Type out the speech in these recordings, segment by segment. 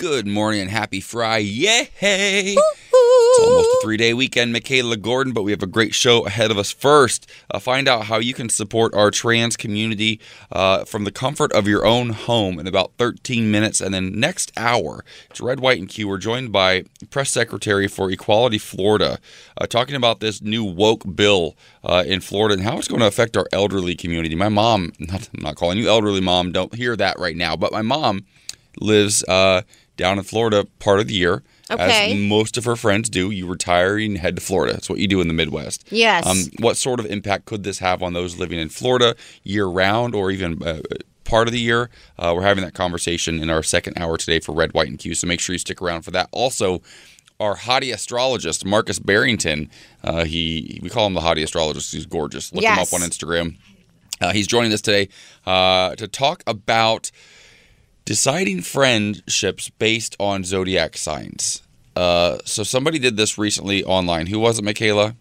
Good morning and happy Friday. Yay! It's almost a three day weekend, Michaela Gordon, but we have a great show ahead of us. First, uh, find out how you can support our trans community uh, from the comfort of your own home in about 13 minutes. And then next hour, it's Red, White, and Q. We're joined by Press Secretary for Equality Florida, uh, talking about this new woke bill uh, in Florida and how it's going to affect our elderly community. My mom, not, I'm not calling you elderly mom, don't hear that right now, but my mom lives uh, down in Florida part of the year. Okay. As most of her friends do, you retire and head to Florida. That's what you do in the Midwest. Yes. Um, what sort of impact could this have on those living in Florida year round or even uh, part of the year? Uh, we're having that conversation in our second hour today for Red, White, and Q. So make sure you stick around for that. Also, our hottie astrologist, Markus Barrington, uh, he we call him the hottie astrologist. He's gorgeous. Look him up on Instagram. Uh, he's joining us today uh, to talk about deciding friendships based on zodiac signs. Uh, so somebody did this recently online. Who was it, Michaela?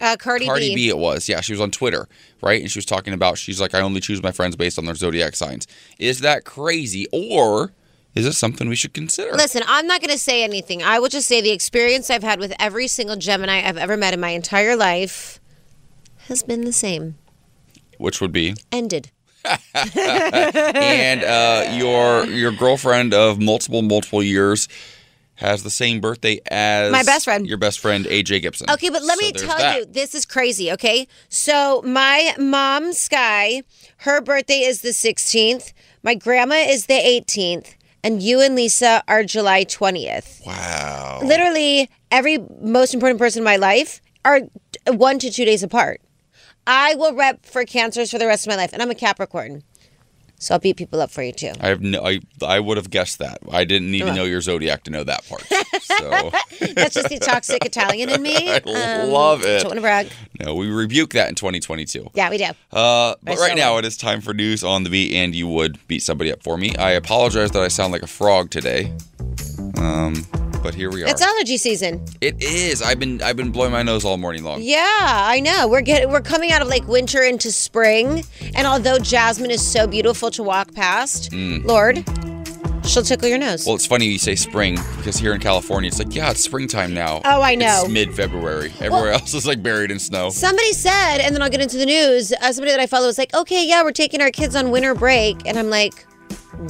Uh, Cardi, B. Cardi B. B. It was. Yeah, she was on Twitter, right? And she was talking about. She's like, I only choose my friends based on their zodiac signs. Is that crazy, or is it something we should consider? Listen, I'm not going to say anything. I will just say the experience I've had with every single Gemini I've ever met in my entire life has been the same. Which would be, Ended. and uh, your your girlfriend of multiple multiple years has the same birthday as My best friend. Your best friend AJ Gibson. Okay, but let So me there's tell that. you, this is crazy, okay? So, my mom, Sky, her birthday is the 16th, my grandma is the 18th, and you and Lisa are July 20th. Wow. Literally, every most important person in my life are one to two days apart. I will rep for cancers for the rest of my life, and I'm a Capricorn. So I'll beat people up for you too. I have no. I I would have guessed that. I didn't even need to know your zodiac to know that part. So That's just the toxic Italian in me. Um, I love it. Don't want to brag. no, we rebuke that in 2022. Yeah, we do. Uh, but I right so now it is time for news on the beat, and you would beat somebody up for me. I apologize that I sound like a frog today. Um, but here we are. It's allergy season. it is. I've been I've been blowing my nose all morning long. Yeah, I know. We're getting we're coming out of like winter into spring, and although Jasmine is so beautiful to walk past, Lord, she'll tickle your nose. Mm. Well, it's funny you say spring because here in California it's like yeah, it's springtime now. Oh, I know. It's mid-February. Everywhere else is like buried in snow. Somebody said, and then I'll get into the news. Uh, somebody that I follow was like, "Okay, yeah, we're taking our kids on winter break," and I'm like,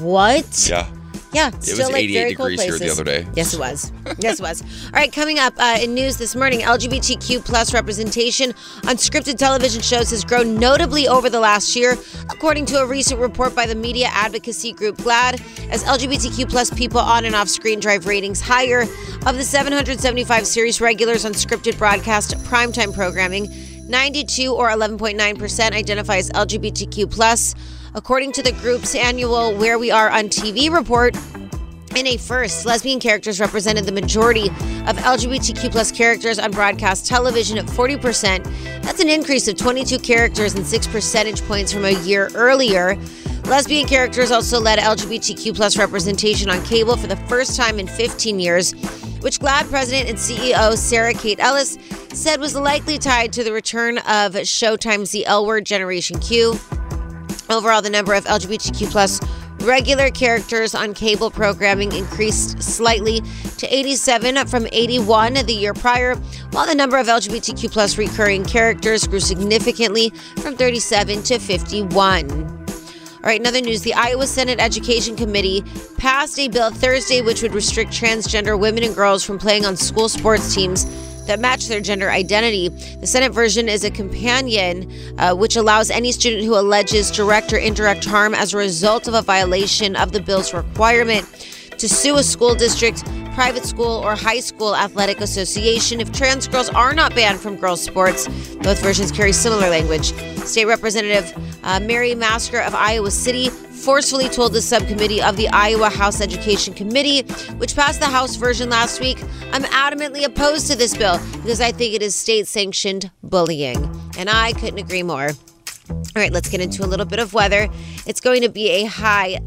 "What?" Yeah. Yeah, it was still like 88 very cold degrees here the places. other day. Yes, it was. yes, it was. All right, coming up uh, in news this morning, LGBTQ plus representation on scripted television shows has grown notably over the last year, according to a recent report by the media advocacy group GLAAD. As LGBTQ plus people on and off screen drive ratings higher, of the 775 series regulars on scripted broadcast primetime programming, 92 or 11.9% identify as LGBTQ plus. According to the group's annual Where We Are on TV report, in a first, lesbian characters represented the majority of LGBTQ plus characters on broadcast television at 40%. That's an increase of 22 characters and 6 percentage points from a year earlier. Lesbian characters also led LGBTQ plus representation on cable for the first time in 15 years, which GLAAD president and CEO Sarah Kate Ellis said was likely tied to the return of Showtime's The L Word Generation Q. Overall, the number of LGBTQ plus regular characters on cable programming increased slightly to 87 from 81 the year prior, while the number of LGBTQ plus recurring characters grew significantly from 37 to 51. All right, another news. The Iowa Senate Education Committee passed a bill Thursday which would restrict transgender women and girls from playing on school sports teams that match their gender identity. The Senate version is a companion uh, which allows any student who alleges direct or indirect harm as a result of a violation of the bill's requirement to sue a school district, private school, or high school athletic association if trans girls are not banned from girls' sports. Both versions carry similar language. State Representative uh, Mary Mascher of Iowa City forcefully told the subcommittee of the Iowa House Education Committee, which passed the House version last week, I'm adamantly opposed to this bill because I think it is state sanctioned bullying. And I couldn't agree more. All right, let's get into a little bit of weather. It's going to be a high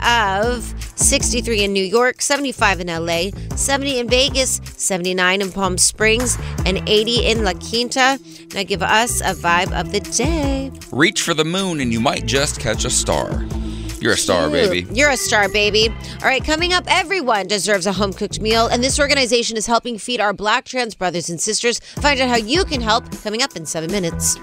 of 63 in New York, 75 in LA, 70 in Vegas, 79 in Palm Springs, and 80 in La Quinta. Now give us a vibe of the day. Reach for the moon and you might just catch a star. You're a star, baby. You're a star, baby. All right, coming up, everyone deserves a home cooked meal, and this organization is helping feed our black trans brothers and sisters. Find out how you can help coming up in seven minutes.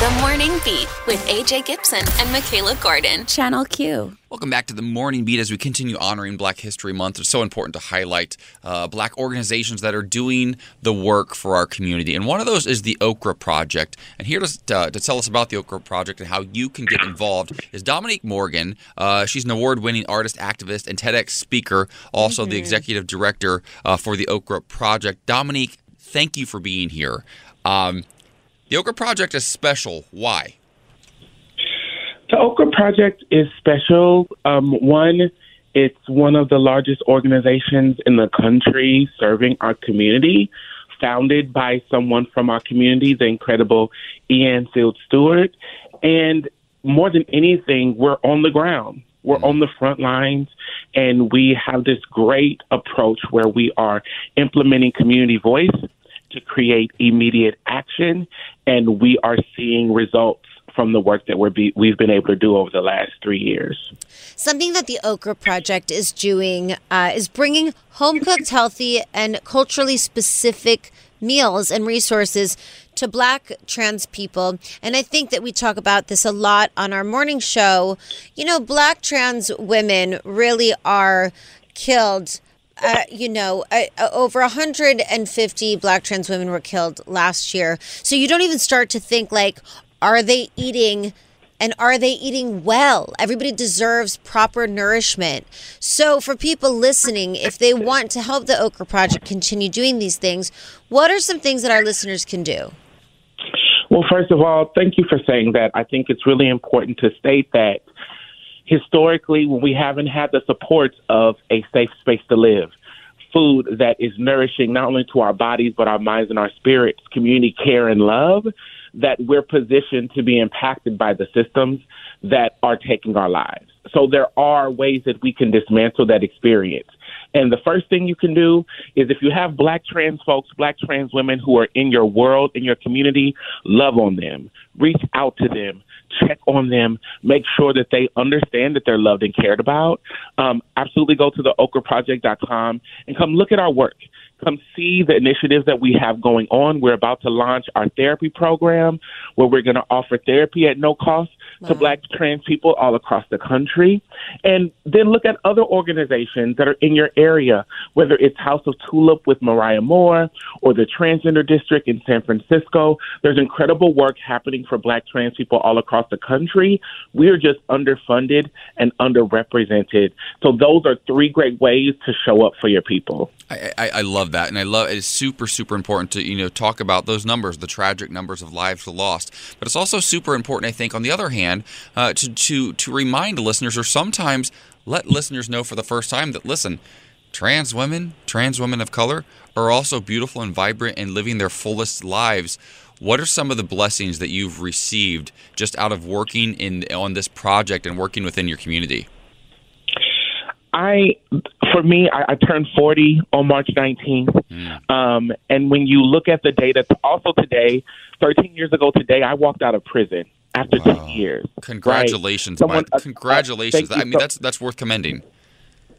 The Morning Beat with AJ Gibson and Michaela Gordon. Channel Q. Welcome back to the Morning Beat as we continue honoring Black History Month. It's so important to highlight uh, black organizations that are doing the work for our community. And one of those is the Okra Project. And here to, uh, to tell us about the Okra Project and how you can get involved is Dominique Morgan. Uh, she's an award winning artist, activist, and TEDx speaker, also the executive director uh, for the Okra Project. Dominique, thank you for being here. Um, the Okra Project is special. Why? The Okra Project is special. Um, one, it's one of the largest organizations in the country serving our community, founded by someone from our community, the incredible Ianne Field Stewart. And more than anything, we're on the ground. We're on the front lines, and we have this great approach where we are implementing community voice to create immediate action, and we are seeing results from the work that we're be, we've been able to do over the last three years. Something that the Okra Project is doing uh, is bringing home cooked, healthy, and culturally specific meals and resources to black trans people. And I think that we talk about this a lot on our morning show. You know, black trans women really are killed. Uh, you know, uh, uh, over 150 black trans women were killed last year. So you don't even start to think like, are they eating and are they eating well? Everybody deserves proper nourishment. So, for people listening, if they want to help the Okra Project continue doing these things, what are some things that our listeners can do? Well, first of all, thank you for saying that. I think it's really important to state that historically, when we haven't had the support of a safe space to live, food that is nourishing not only to our bodies, but our minds and our spirits, community care and love, that we're positioned to be impacted by the systems that are taking our lives. So there are ways that we can dismantle that experience. And the first thing you can do is if you have black trans folks, black trans women who are in your world, in your community, love on them, reach out to them, check on them, make sure that they understand that they're loved and cared about. Um, absolutely go to the okraproject.com and come look at our work. Come see the initiatives that we have going on. We're about to launch our therapy program where we're going to offer therapy at no cost to black trans people all across the country. And then look at other organizations that are in your area, whether it's House of Tulip with Mariah Moore or the Transgender District in San Francisco. There's incredible work happening for black trans people all across the country. We are just underfunded and underrepresented. So those are three great ways to show up for your people. I, I, I love that, and I love it is super super important to you know talk about those numbers, the tragic numbers of lives lost. But it's also super important, I think, on the other hand, uh, to to to remind listeners or sometimes let listeners know for the first time that listen, trans women, trans women of color are also beautiful and vibrant and living their fullest lives. What are some of the blessings that you've received just out of working in on this project and working within your community? I, for me, I, I turned 40 on March 19th. Um, and when you look at the data, also today, 13 years ago today, I walked out of prison after Wow. 10 years. Congratulations, Someone- Mike. uh, Congratulations. you I mean, so- that's that's worth commending.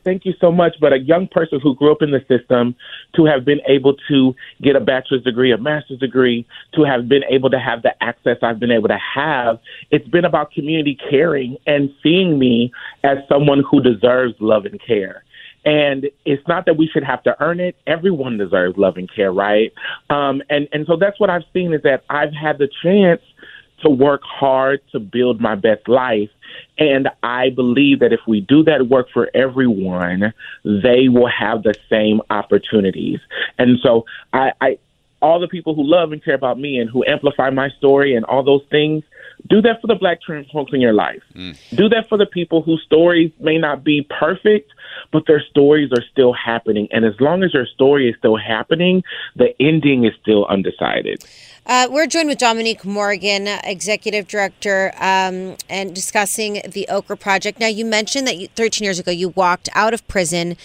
Thank you so much. But a young person who grew up in the system to have been able to get a bachelor's degree, a master's degree, to have been able to have the access I've been able to have, it's been about community caring and seeing me as someone who deserves love and care. And it's not that we should have to earn it. Everyone deserves love and care, right? Um, and and so that's what I've seen is that I've had the chance to work hard to build my best life. And I believe that if we do that work for everyone, they will have the same opportunities. And so I, I all the people who love and care about me and who amplify my story and all those things, do that for the black trans folks in your life. Mm. Do that for the people whose stories may not be perfect, but their stories are still happening. And as long as your story is still happening, the ending is still undecided. Uh, we're joined with Dominique Morgan, Executive Director, um, and discussing the Okra Project. Now, you mentioned that you, 13 years ago you walked out of prison.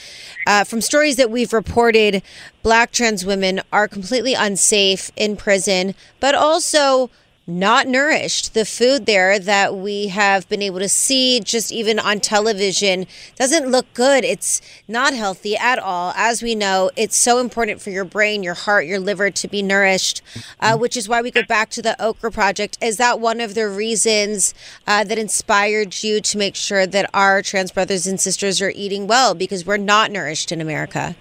Uh, from stories that we've reported, black trans women are completely unsafe in prison, but also not nourished. The food there that we have been able to see just even on television doesn't look good. It's not healthy at all. As we know, it's so important for your brain, your heart, your liver to be nourished, uh, which is why we go back to the Okra Project. Is that one of the reasons uh, that inspired you to make sure that our trans brothers and sisters are eating well? Because we're not nourished in America.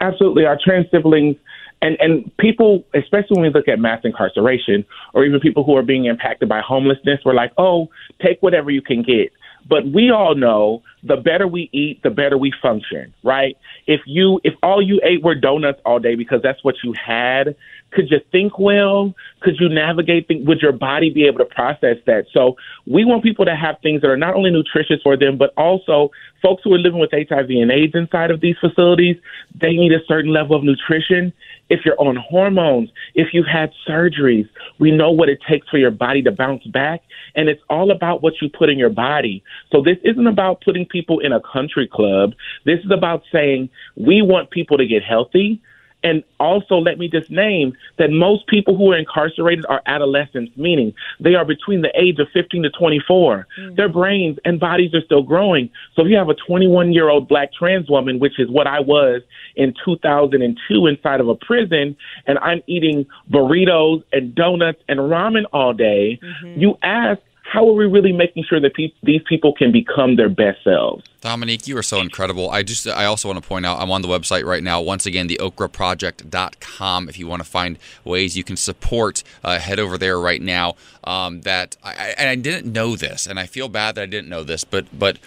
Absolutely. Our trans siblings and and people, especially when we look at mass incarceration, or even people who are being impacted by homelessness, we're like, oh, take whatever you can get. But we all know the better we eat, the better we function, right? If you if all you ate were donuts all day because that's what you had, could you think well? Could you navigate? Th- would your body be able to process that? So we want people to have things that are not only nutritious for them, but also folks who are living with HIV and AIDS inside of these facilities. They need a certain level of nutrition. If you're on hormones, if you've had surgeries, we know what it takes for your body to bounce back. And it's all about what you put in your body. So this isn't about putting people in a country club. This is about saying we want people to get healthy. And also, let me just name that most people who are incarcerated are adolescents, meaning they are between the age of 15 to 24. Mm. Their brains and bodies are still growing. So, if you have a 21 year old black trans woman, which is what I was in 2002 inside of a prison, and I'm eating burritos and donuts and ramen all day, mm-hmm. you ask, how are we really making sure that pe- these people can become their best selves? Dominique, you are so incredible. I just I also want to point out I'm on the website right now. Once again, the okraproject.com. If you want to find ways you can support, uh, head over there right now. Um, that I, and I didn't know this, and I feel bad that I didn't know this, but but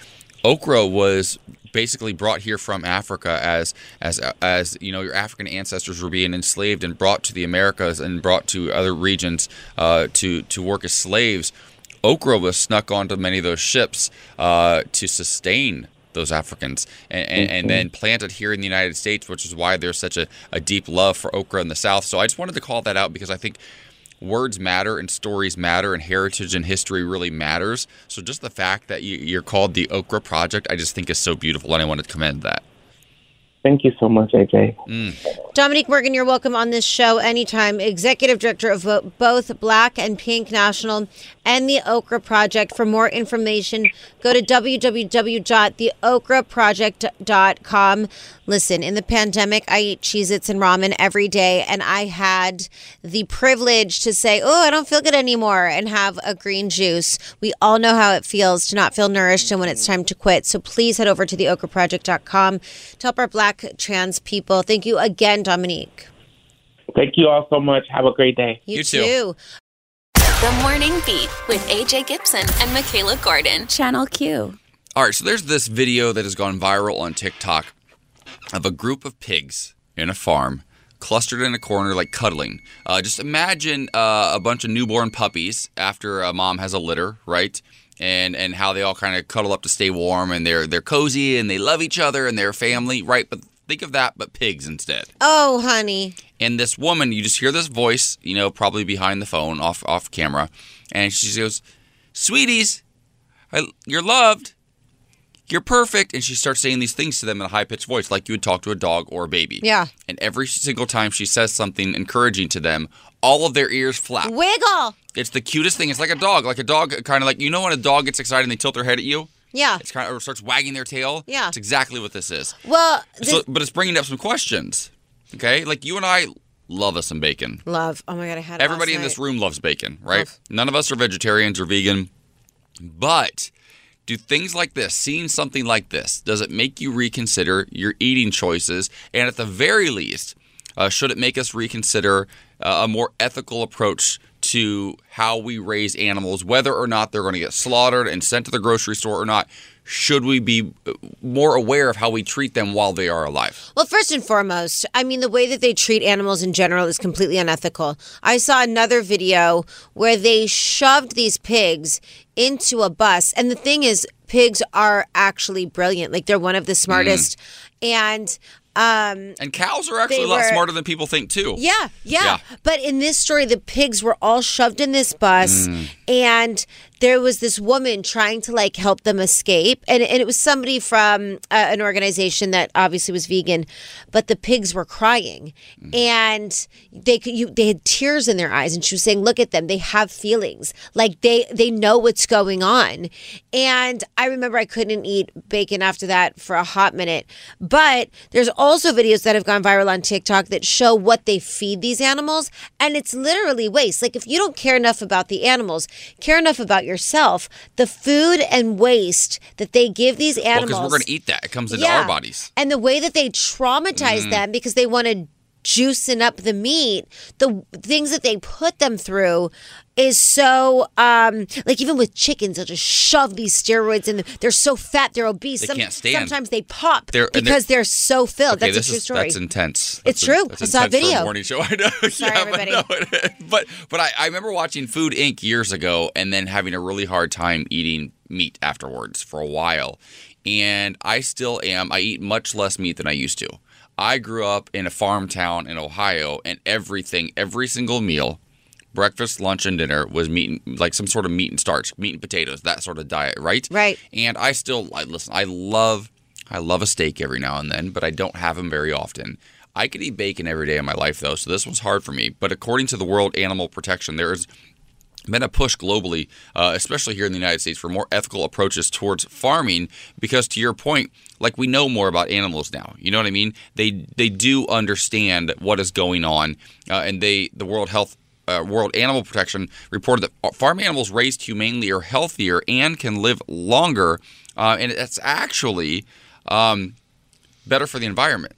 okra was basically brought here from Africa as as as you know your African ancestors were being enslaved and brought to the Americas and brought to other regions uh, to to work as slaves okra was snuck onto many of those ships uh, to sustain those Africans and, and, and, then planted here in the United States, which is why there's such a, a deep love for okra in the South. So I just wanted to call that out because I think words matter and stories matter and heritage and history really matters. So just the fact that you, are called the Okra Project, I just think is so beautiful and I wanted to commend that. Thank you so much, AJ. Mm. Dominique Morgan, you're welcome on this show anytime. Executive Director of both Black and Pink National and the Okra Project. For more information, go to www.theokraproject.com. Listen, in the pandemic, I eat Cheez Its and ramen every day, and I had the privilege to say, Oh, I don't feel good anymore, and have a green juice. We all know how it feels to not feel nourished and when it's time to quit. So please head over to theokraproject.com to help our Black trans people. Thank you again, Dominique. Thank you all so much. Have a great day. You, you too. too. The Morning Beat with AJ Gibson and Michaela Gordon. Channel Q. All right, so there's this video that has gone viral on TikTok of a group of pigs in a farm clustered in a corner, like cuddling. Uh, just imagine uh, a bunch of newborn puppies after a mom has a litter, right? And and how they all kind of cuddle up to stay warm, and they're they're cozy and they love each other and their family, right? But think of that, but pigs instead. Oh, honey. And this woman, you just hear this voice, you know, probably behind the phone, off off camera, and she goes, "Sweeties, I, you're loved." You're perfect. And she starts saying these things to them in a high pitched voice, like you would talk to a dog or a baby. Yeah. And every single time she says something encouraging to them, all of their ears flap. Wiggle. It's the cutest thing. It's like a dog. Like a dog, kind of like, you know, when a dog gets excited and they tilt their head at you? Yeah. It's kind of, or starts wagging their tail? Yeah. It's exactly what this is. Well, this- so, but it's bringing up some questions. Okay. Like you and I love us some bacon. Love. Oh my God, I had it Everybody in this room loves bacon, right? Love. None of us are vegetarians or vegan. But do things like this, seeing something like this, does it make you reconsider your eating choices? And at the very least, uh, should it make us reconsider uh, a more ethical approach to how we raise animals, whether or not they're going to get slaughtered and sent to the grocery store or not? Should we be uh, more aware of how we treat them while they are alive? Well, first and foremost, I mean, the way that they treat animals in general is completely unethical. I saw another video where they shoved these pigs into a bus. And the thing is, pigs are actually brilliant. Like, they're one of the smartest. Mm. And um, and cows are actually a lot smarter than people think too. Yeah, yeah, yeah, But in this story, the pigs were all shoved in this bus, mm. and there was this woman trying to like help them escape, and and it was somebody from uh, an organization that obviously was vegan, but the pigs were crying, and they could you they had tears in their eyes, and she was saying, "Look at them, they have feelings, like they they know what's going on." And I remember I couldn't eat bacon after that for a hot minute, but there's also videos that have gone viral on TikTok that show what they feed these animals, and it's literally waste. Like if you don't care enough about the animals, care enough about yourself, the food and waste that they give these Well, animals. because we're going to eat that. It comes into Yeah. our bodies. And the way that they traumatize mm. them because they want to juicing up the meat, the things that they put them through is so um like even with chickens they'll just shove these steroids in them. They're so fat, they're obese. They can't stand. Sometimes they pop They're- because they're, so filled. Okay, That's a true is story. that's intense. It's That's true. that's I saw a video. morning show. I know. Sorry, yeah, everybody. But, no, but but I, I remember watching Food Inc. years ago and then having a really hard time eating meat afterwards for a while, and I still am. I eat much less meat than I used to. I grew up in a farm town in Ohio, and everything, every single meal, breakfast, lunch, and dinner was meat, and, like some sort of meat and starch, meat and potatoes, that sort of diet, right? Right. And I still, I listen, I love, I love a steak every now and then, but I don't have them very often. I could eat bacon every day of my life, though, so this one's hard for me. But according to the World Animal Protection, there is been a push globally, uh, especially here in the United States, for more ethical approaches towards farming. Because to your point, like we know more about animals now. You know what I mean? They they do understand what is going on, uh, and they the World Health. Uh, World Animal Protection reported that farm animals raised humanely are healthier and can live longer, uh, and it's actually um, better for the environment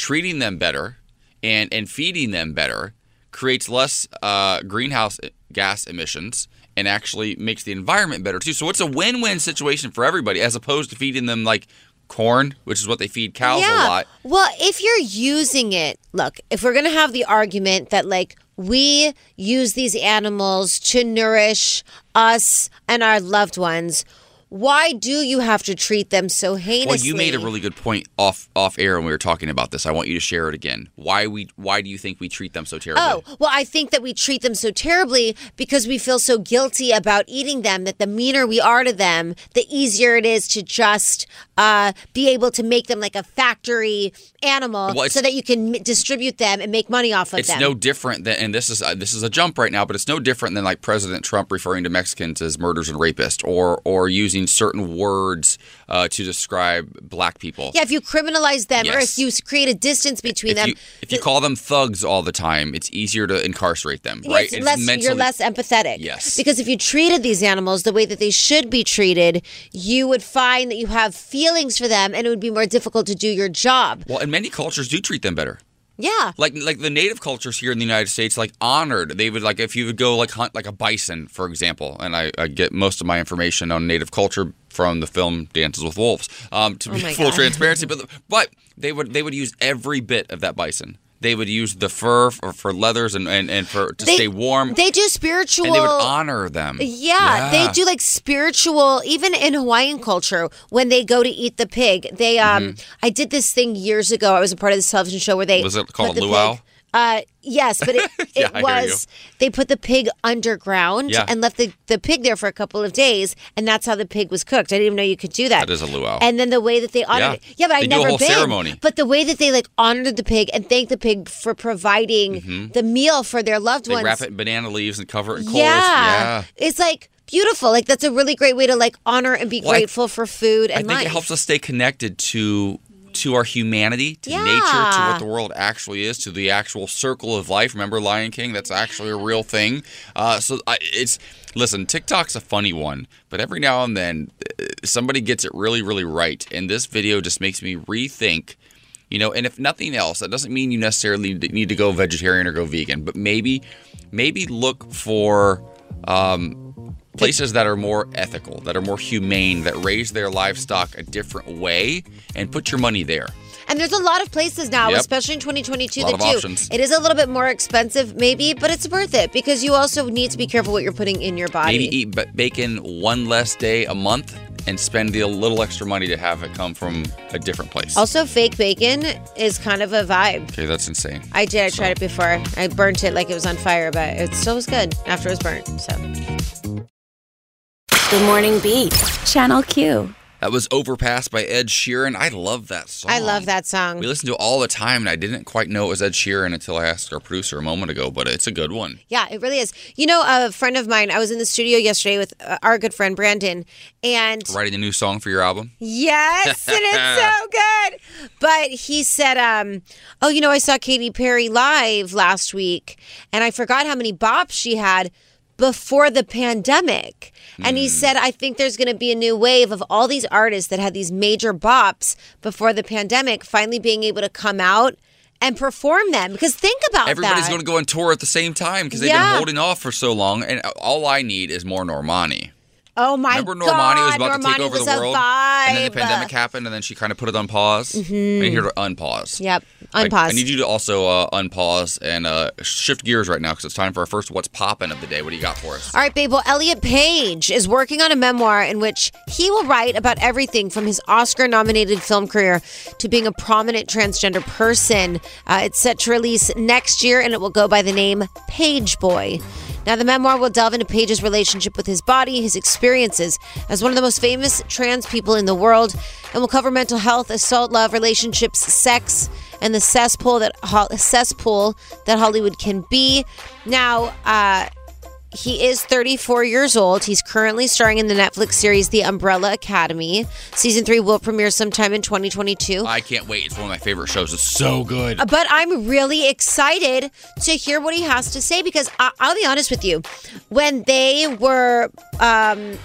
treating them better and and feeding them better creates less uh, greenhouse gas emissions and actually makes the environment better too. So it's a win-win situation for everybody, as opposed to feeding them like corn, which is what they feed cows a lot. Well, if you're using it, look, if we're going to have the argument that like we use these animals to nourish us and our loved ones, why do you have to treat them so heinously? Well, you made a really good point off off air when we were talking about this. I want you to share it again. Why we why do you think we treat them so terribly? Oh, well, I think that we treat them so terribly because we feel so guilty about eating them that the meaner we are to them, the easier it is to just uh, be able to make them like a factory animal Well, so that you can m- distribute them and make money off of it's them. It's no different than, and this is uh, this is a jump right now, but it's no different than like President Trump referring to Mexicans as murderers and rapists, or or using certain words uh, to describe black people. yeah, if you criminalize them or if you create a distance between If them, you, if you call them thugs all the time, it's easier to incarcerate them, right? It's less, you're less empathetic. Yes. Because if you treated these animals the way that they should be treated, you would find that you have feelings for them and it would be more difficult to do your job. Well, and many cultures do treat them better. Yeah. Like like the native cultures here in the United States, like honored. They would like if you would go like hunt like a bison, for example. And I, I get most of my information on native culture from the film Dances with Wolves. Um, to be Oh my full God. transparency, but but they would they would use every bit of that bison. They would use the fur for, for leathers and, and, and for to They- stay warm. They do spiritual. and they would honor them. Yeah, they do like spiritual. Even in Hawaiian culture, when they go to eat the pig, they um. I did this thing years ago. I was a part of this television show where they Mm-hmm. Was it called the luau? pig- Uh, yes, but it, Yeah, it I was they put the pig underground Yeah. and left the, the pig there for a couple of days, and that's how the pig was cooked. I didn't even know you could do that. That is a luau. And then the way that they honored Yeah. it, yeah, but I They do a never been. ceremony. But the way that they like honored the pig and thanked the pig for providing the meal for their loved Mm-hmm. they ones. wrap it in banana leaves and cover it in coals. Yeah. It's like beautiful. Like that's a really great way to like honor and be Well, I- grateful for food and I think life. it helps us stay connected to to our humanity, to nature, to what the world actually is, to the actual circle of life. Remember Lion King? That's actually a real thing. Uh, so I, it's listen. TikTok's a funny one, but every now and then uh, somebody gets it really, really right, and this video just makes me rethink. You know, and if nothing else, that doesn't mean you necessarily need to go vegetarian or go vegan, but maybe, maybe look for um, places that are more ethical, that are more humane, that raise their livestock a different way, and put your money there. and there's a lot of places now, Yep. especially in 2022, Lot that do. options. It is a little bit more expensive, maybe, but it's worth it because you also need to be careful what you're putting in your body. Maybe eat ba- bacon one less day a month and spend the little extra money to have it come from a different place. Also, fake bacon is kind of a vibe. okay, that's insane. I did. I tried it before. I burnt it like it was on fire, but it still was good after it was burnt. So. The Morning Beat, Channel Q. That was Overpass by Ed Sheeran. I love that song. I love that song. We listen to it all the time, and I didn't quite know it was Ed Sheeran until I asked our producer a moment ago, but it's a good one. Yeah, it really is. You know, a friend of mine, I was in the studio yesterday with uh, our good friend Brandon, and Writing a new song for your album? yes, and it's so good. But he said, um, "Oh, you know, I saw Katy Perry live last week, and I forgot how many bops she had." Before the pandemic. And he said, I think there's going to be a new wave of all these artists that had these major bops before the pandemic finally being able to come out and perform them. Because think about Everybody's that. going to go on tour at the same time because they've Yeah. been holding off for so long, and all I need is more Normani. Oh my Remember god! Normani was about to take over the world, and then the pandemic happened, and then she kind of put it on pause. I need her to unpause. Yep, unpause. I, need you to also uh, unpause and uh, shift gears right now because it's time for our first "What's Poppin' of the day." What do you got for us? All right, babe. Well, Elliot Page is working on a memoir in which he will write about everything from his Oscar nominated film career to being a prominent transgender person. Uh, it's set to release next year and it will go by the name Page Boy. Now, the memoir will delve into Page's relationship with his body, his experiences as one of the most famous trans people in the world, and will cover mental health, assault, love, relationships, sex, and the cesspool that cesspool that Hollywood can be. Now, uh, he is 34 years old. He's currently starring in the Netflix series The Umbrella Academy. Season three will premiere sometime in 2022. I can't wait. It's one of my favorite shows. It's so good. But I'm really excited to hear what he has to say because I- I'll be honest with you. When they were, um,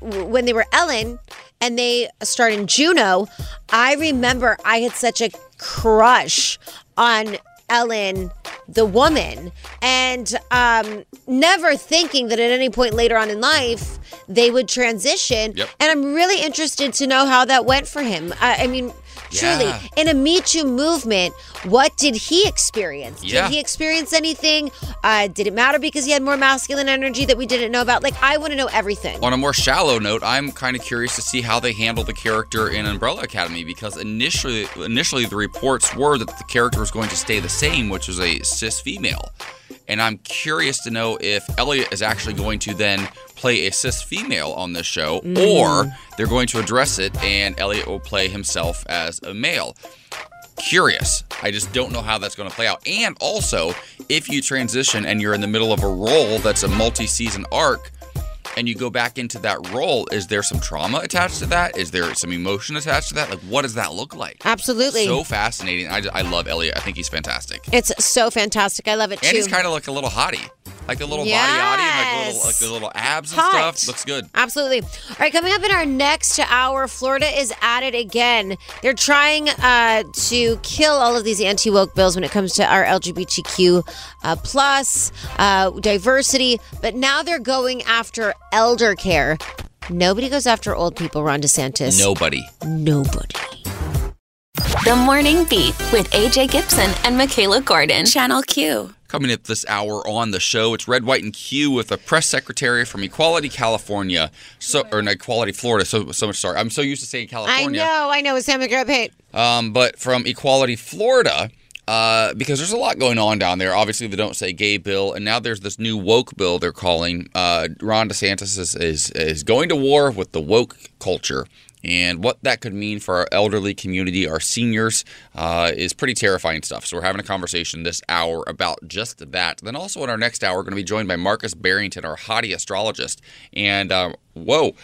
when they were Ellen and they starred in Juno, I remember I had such a crush on Ellen, the woman, and um, never thinking that at any point later on in life they would transition. Yep. And I'm really interested to know how that went for him. I, I mean, truly, Yeah. in a Me Too movement, what did he experience? Yeah. Did he experience anything? Uh, did it matter because he had more masculine energy that we didn't know about? Like, I want to know everything. On a more shallow note, I'm kind of curious to see how they handle the character in Umbrella Academy because initially, initially the reports were that the character was going to stay the same, which was a cis female. And I'm curious to know if Elliot is actually going to then play a cis female on this show, mm-hmm. or they're going to address it and Elliot will play himself as a male. Curious. I just don't know how that's going to play out. And also, if you transition and you're in the middle of a role that's a multi season arc, and you go back into that role, is there some trauma attached to that? Is there some emotion attached to that? Like, what does that look like? Absolutely. So fascinating. I, just- I love Elliot. I think he's fantastic. it's so fantastic. I love it And too. he's kind of like a little hottie. Like a little body hottie and like little, like the little abs and Hot. stuff. Looks good. Absolutely. All right, coming up in our next hour, Florida is at it again. They're trying uh, to kill all of these anti woke bills when it comes to our LGBTQ uh, plus uh, diversity, but now they're going after elder care. Nobody goes after old people, Ron DeSantis. Nobody. Nobody. The Morning Beat with AJ Gibson and Michaela Gordon. Channel Q. Coming up this hour on the show, it's Red, White, and Q with a press secretary from Equality California, so or no, Equality Florida. So so much sorry, I'm so used to saying California. I know, I know. It's Sam McGrath. Um, but from Equality Florida, uh, because there's a lot going on down there. Obviously, they don't say gay bill, and now there's this new woke bill they're calling. Uh, Ron DeSantis is, is is going to war with the woke culture. And what that could mean for our elderly community, our seniors, uh, is pretty terrifying stuff. So we're having a conversation this hour about just that. Then also in our next hour, we're going to be joined by Markus Barrington, our hottie astrologist. And uh, whoa,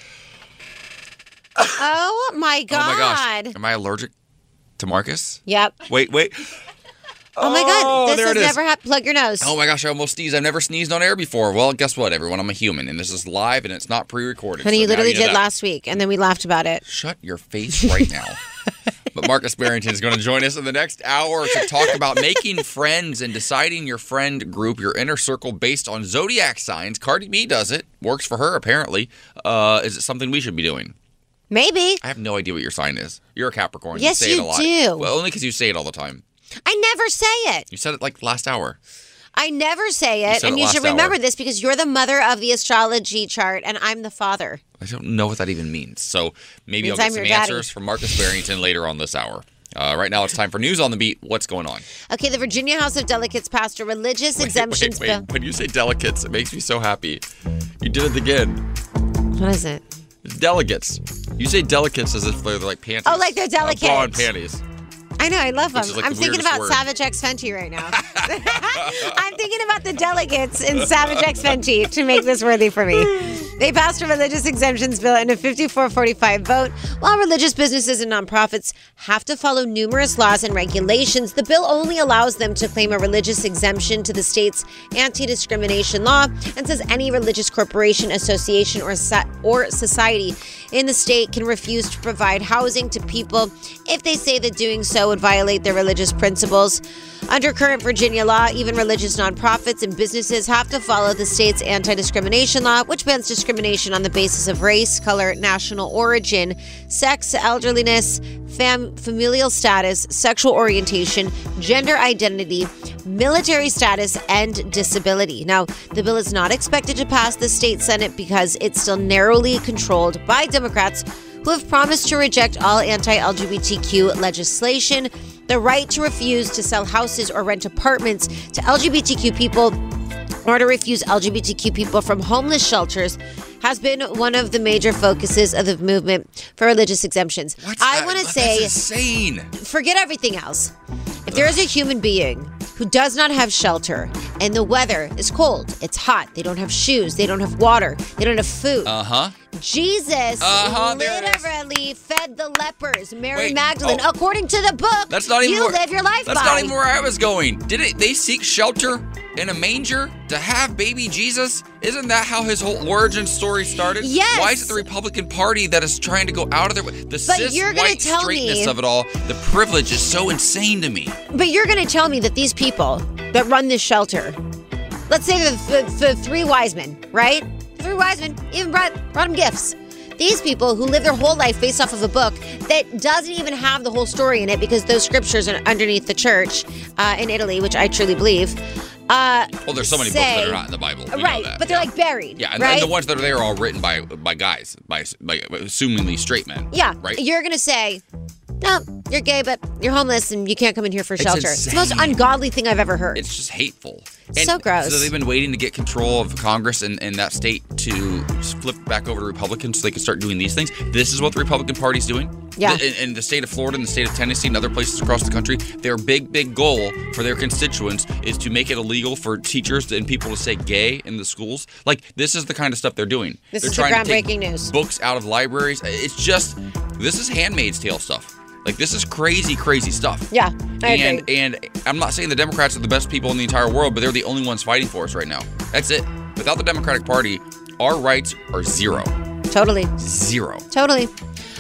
Oh my God. oh my gosh, am I allergic to Markus? Yep. Wait, wait. Oh my Oh, God. This there has it is. never happened. Plug your nose. Oh my gosh, I almost sneezed. I've never sneezed on air before. Well, guess what, everyone? I'm a human, and this is live, and it's not pre-recorded. Honey, so you literally know did that. last week, and then we laughed about it. Shut your face right now. but Markus Barrington is going to join us in the next hour to talk about making friends and deciding your friend group, your inner circle, based on zodiac signs. Cardi B does it. Works for her, apparently. Uh, is it something we should be doing? Maybe. I have no idea what your sign is. You're a Capricorn. Yes, you say it you a lot. do. Well, only because you say it all the time. I never say it. You said it like last hour. I never say it. said and it you should remember hour. this because you're the mother of the astrology chart and I'm the father. I don't know what that even means. So maybe I'll I'm get some your daddy. answers from Markus Barrington later on this hour. Uh, right now, it's time for news on the beat. What's going on? Okay, the Virginia House of Delegates passed a religious Wait, exemptions wait, wait. bill. When you say delegates, it makes me so happy. You did it again. What is it? Delegates. You say delegates as if they're like panties. Oh, like they're Uh, bra and panties. I know, I love them. Like I'm the thinking about word. Savage X Fenty right now. I'm thinking about the delegates in Savage X Fenty to make this worthy for me. They passed a religious exemptions bill in a 54-45 vote. While religious businesses and nonprofits have to follow numerous laws and regulations, the bill only allows them to claim a religious exemption to the state's anti-discrimination law and says any religious corporation, association, or so- or society in the state can refuse to provide housing to people if they say that doing so would violate their religious principles. Under current Virginia law, even religious nonprofits and businesses have to follow the state's anti discrimination law, which bans discrimination on the basis of race, color, national origin, sex, elderliness, fam- familial status, sexual orientation, gender identity, military status, and disability. Now, the bill is not expected to pass the state Senate because it's still narrowly controlled by Democrats who have promised to reject all anti LGBTQ legislation, the right to refuse to sell houses or rent apartments to LGBTQ people or to refuse LGBTQ people from homeless shelters has been one of the major focuses of the movement for religious exemptions. What's I want to say insane. forget everything else. If there is a human being who does not have shelter and the weather is cold, it's hot, they don't have shoes, they don't have water, they don't have food. Uh huh. Jesus Uh-huh, there it is. literally fed the lepers, Mary Wait, Magdalene. oh. According to the book, That's not even you where, live your life That's by. not even where I was going. Did it? They seek shelter in a manger to have baby Jesus? Isn't that how his whole origin story started? Yes. Why is it the Republican Party that is trying to go out of their way? The But cis you're gonna white tell straightness me- of it all, the privilege is so insane to me. But you're going to tell me that these people that run this shelter, let's say the, the, the three wise men, right? Three wise men even brought, brought them gifts. These people who live their whole life based off of a book that doesn't even have the whole story in it because those scriptures are underneath the church uh, in Italy, which I truly believe. Uh, Well, there's so many say- books that are not in the Bible. We right, but they're yeah. like buried. Yeah, and, right? and the ones that are there are all written by by guys, by by assumingly straight men. Yeah. right. You're going to say, no, you're gay, but you're homeless and you can't come in here for It's shelter. It's the most ungodly thing I've ever heard. It's just hateful. So gross. So they've been waiting to get control of Congress and, and that state to flip back over to Republicans so they can start doing these things. This is what the Republican Party's doing. Yeah. In, in the state of Florida and the state of Tennessee and other places across the country, their big, big goal for their constituents is to make it illegal for teachers and people to say gay in the schools. Like, this is the kind of stuff they're doing. This they're is the trying to take groundbreaking news. Books out of libraries. It's just, this is Handmaid's Tale stuff. Like, this is crazy, crazy stuff. yeah, I and agree. and I'm not saying the Democrats are the best people in the entire world, but they're the only ones fighting for us right now. That's it. Without the Democratic Party, our rights are zero. Totally. Zero. Totally.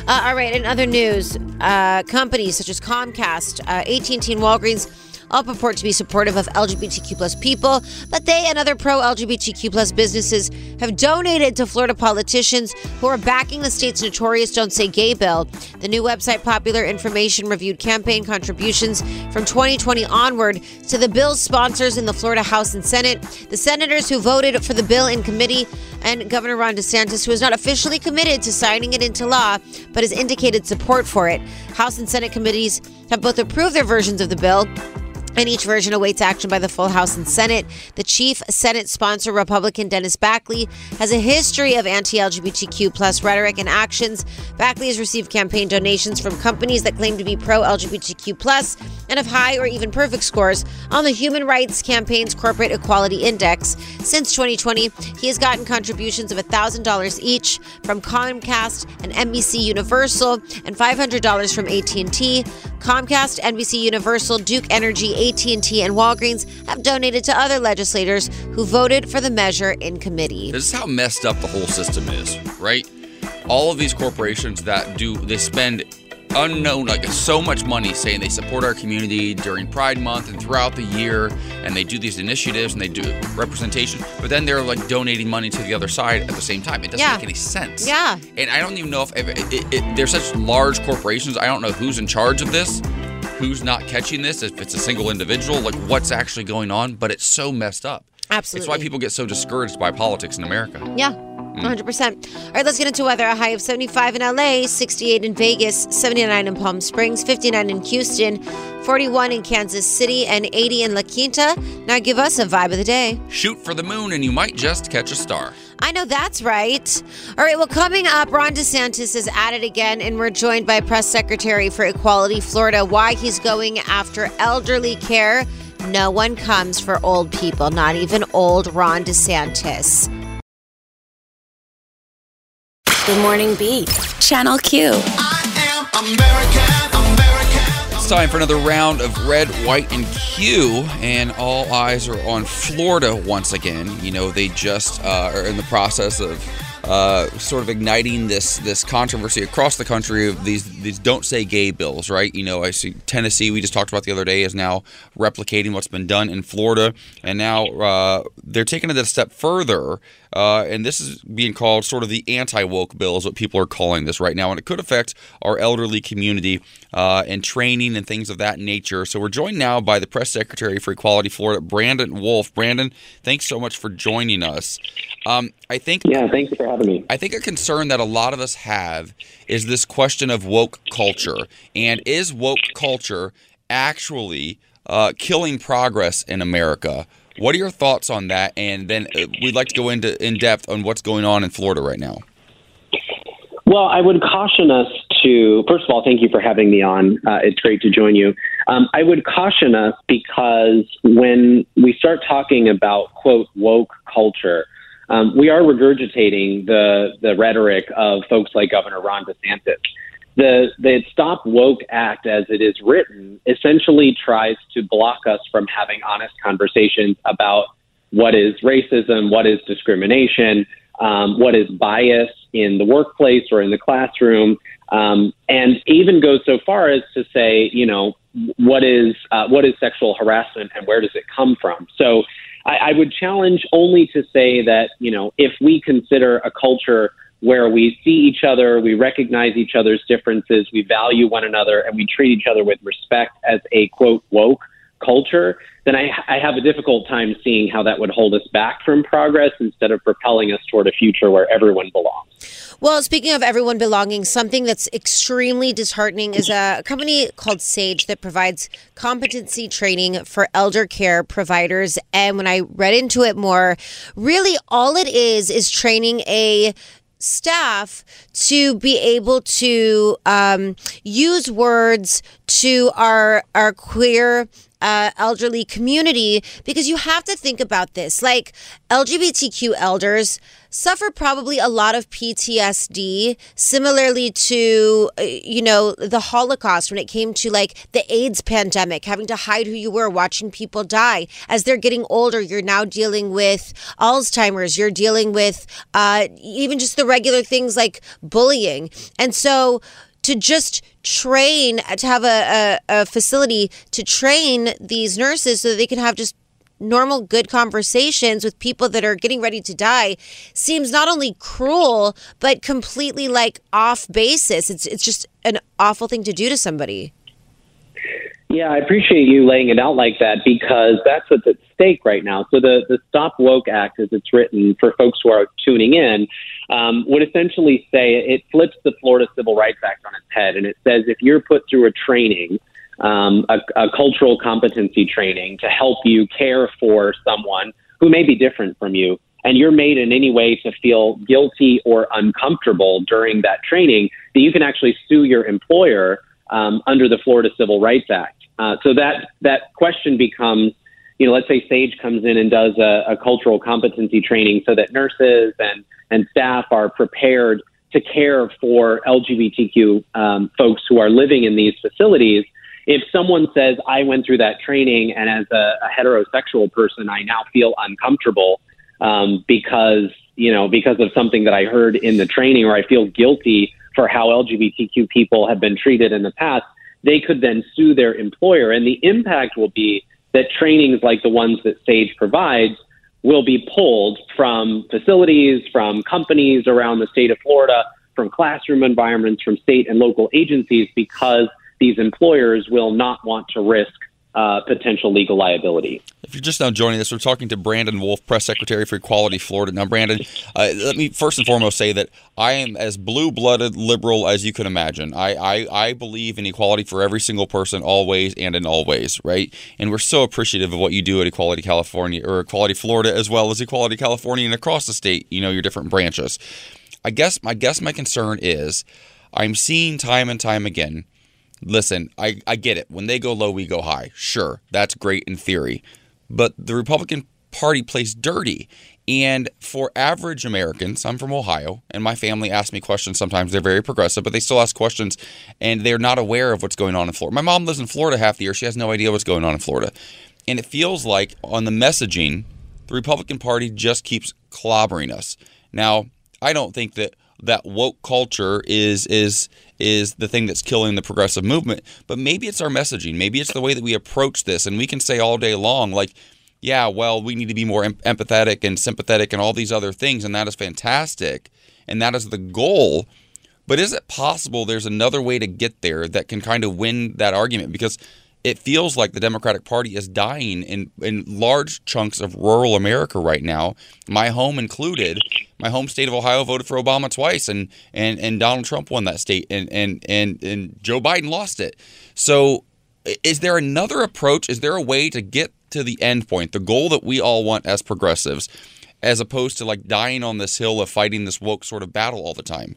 Uh, all right. In other news, uh, companies such as Comcast, uh, AT&T, and Walgreens all purport to be supportive of LGBTQ plus people, but they and other pro LGBTQ plus businesses have donated to Florida politicians who are backing the state's notorious "Don't Say Gay" bill. The new website, Popular Information, reviewed campaign contributions from 2020 onward to the bill's sponsors in the Florida House and Senate. The senators who voted for the bill in committee and Governor Ron DeSantis, who is not officially committed to signing it into law, but has indicated support for it. House and Senate committees have both approved their versions of the bill. And each version awaits action by the full House and Senate. The chief Senate sponsor, Republican Dennis Baxley, has a history of anti-LGBTQ plus rhetoric and actions. Baxley has received campaign donations from companies that claim to be pro-LGBTQ plus and have high or even perfect scores on the Human Rights Campaign's Corporate Equality Index. Since 2020, he has gotten contributions of $1,000 each from Comcast and NBC Universal and $500 from AT&T. Comcast, NBC Universal, Duke Energy, AT&T, and Walgreens have donated to other legislators who voted for the measure in committee. This is how messed up the whole system is, right? All of these corporations that do, they spend unknown, like so much money saying they support our community during Pride Month and throughout the year, and they do these initiatives and they do representation, but then they're like donating money to the other side at the same time. It doesn't Yeah. make any sense. Yeah. And I don't even know if, if it, it, it, they're such large corporations, I don't know who's in charge of this. Who's not catching this? If it's a single individual, like what's actually going on? But it's so messed up. Absolutely. It's why people get so discouraged by politics in America. Yeah. Mm. 100%. All right, let's get into weather. A high of 75 in LA, 68 in Vegas, 79 in Palm Springs, 59 in Houston, 41 in Kansas City, and 80 in La Quinta. Now give us a vibe of the day. Shoot for the moon and you might just catch a star. I know that's right. All right, well, coming up, Ron DeSantis is at it again, and we're joined by Press Secretary for Equality Florida why he's going after elderly care. No one comes for old people, not even old Ron DeSantis. The Morning Beat, Channel Q. It's time for another round of red, white, and Q, and all eyes are on Florida once again. You know, they just uh, are in the process of uh, sort of igniting this this controversy across the country of these these don't say gay bills, right? You know, I see Tennessee we just talked about the other day is now replicating what's been done in Florida, and now uh, they're taking it a step further. Uh, and this is being called sort of the anti woke bill, is what people are calling this right now. And it could affect our elderly community uh, and training and things of that nature. So we're joined now by the press secretary for Equality Florida, Brandon Wolf. Brandon, thanks so much for joining us. Um, I think. Yeah, thank you for having me. I think a concern that a lot of us have is this question of woke culture. And is woke culture actually uh, killing progress in America? What are your thoughts on that? And then uh, we'd like to go into in depth on what's going on in Florida right now. Well, I would caution us to, first of all, thank you for having me on. Uh, it's great to join you. Um, I would caution us because when we start talking about, quote, woke culture, um, we are regurgitating the, the rhetoric of folks like Governor Ron DeSantis. The, the Stop Woke Act, as it is written, essentially tries to block us from having honest conversations about what is racism, what is discrimination, um, what is bias in the workplace or in the classroom, um, and even goes so far as to say, you know, what is uh, what is sexual harassment and where does it come from? So, I, I would challenge only to say that you know if we consider a culture where we see each other, we recognize each other's differences, we value one another, and we treat each other with respect as a quote woke culture, then I, I have a difficult time seeing how that would hold us back from progress instead of propelling us toward a future where everyone belongs. Well, speaking of everyone belonging, something that's extremely disheartening is a company called Sage that provides competency training for elder care providers. And when I read into it more, really all it is is training a staff to be able to um, use words to our our queer uh, elderly community because you have to think about this. Like LGBTQ elders suffer probably a lot of PTSD, similarly to, uh, you know, the Holocaust when it came to like the AIDS pandemic, having to hide who you were, watching people die. As they're getting older, you're now dealing with Alzheimer's, you're dealing with uh, even just the regular things like bullying. And so, to just train to have a, a, a, facility to train these nurses so they can have just normal good conversations with people that are getting ready to die seems not only cruel but completely like off basis it's it's just an awful thing to do to somebody yeah, I appreciate you laying it out like that because that's what's at stake right now. So the the Stop Woke Act, as it's written for folks who are tuning in, um, would essentially say it flips the Florida Civil Rights Act on its head, and it says if you're put through a training, um, a, a cultural competency training to help you care for someone who may be different from you, and you're made in any way to feel guilty or uncomfortable during that training, that you can actually sue your employer um, under the Florida Civil Rights Act. Uh, so that that question becomes, you know, let's say Sage comes in and does a, a cultural competency training so that nurses and and staff are prepared to care for LGBTQ um, folks who are living in these facilities. If someone says, I went through that training and as a, a heterosexual person, I now feel uncomfortable um, because, you know, because of something that I heard in the training or I feel guilty for how LGBTQ people have been treated in the past, they could then sue their employer. And the impact will be that trainings like the ones that Sage provides will be pulled from facilities, from companies around the state of Florida, from classroom environments, from state and local agencies, because these employers will not want to risk uh, potential legal liability. If you're just now joining us, we're talking to Brandon Wolf, press secretary for Equality Florida. Now, Brandon, uh, let me first and foremost say that I am as blue-blooded liberal as you can imagine. I, I, I believe in equality for every single person, always and in all ways, right? And we're so appreciative of what you do at Equality California or Equality Florida, as well as Equality California and across the state. You know your different branches. I guess my guess my concern is I'm seeing time and time again listen, I, I get it. When they go low, we go high. Sure, that's great in theory. But the Republican Party plays dirty. And for average Americans, I'm from Ohio, and my family asks me questions sometimes. They're very progressive, but they still ask questions, and they're not aware of what's going on in Florida. My mom lives in Florida half the year. She has no idea what's going on in Florida. And it feels like on the messaging, the Republican Party just keeps clobbering us. Now, I don't think that that woke culture is is is the thing that's killing the progressive movement. But maybe it's our messaging. Maybe it's the way that we approach this. And we can say all day long like yeah well we need to be more em- empathetic and sympathetic and all these other things and that is fantastic and that is the goal. But is it possible there's another way to get there that can kind of win that argument? Because it feels like the Democratic Party is dying in, in large chunks of rural America right now, my home included. My home state of Ohio voted for Obama twice, and, and, and Donald Trump won that state, and, and, and, and Joe Biden lost it. So, is there another approach? Is there a way to get to the end point, the goal that we all want as progressives, as opposed to like dying on this hill of fighting this woke sort of battle all the time?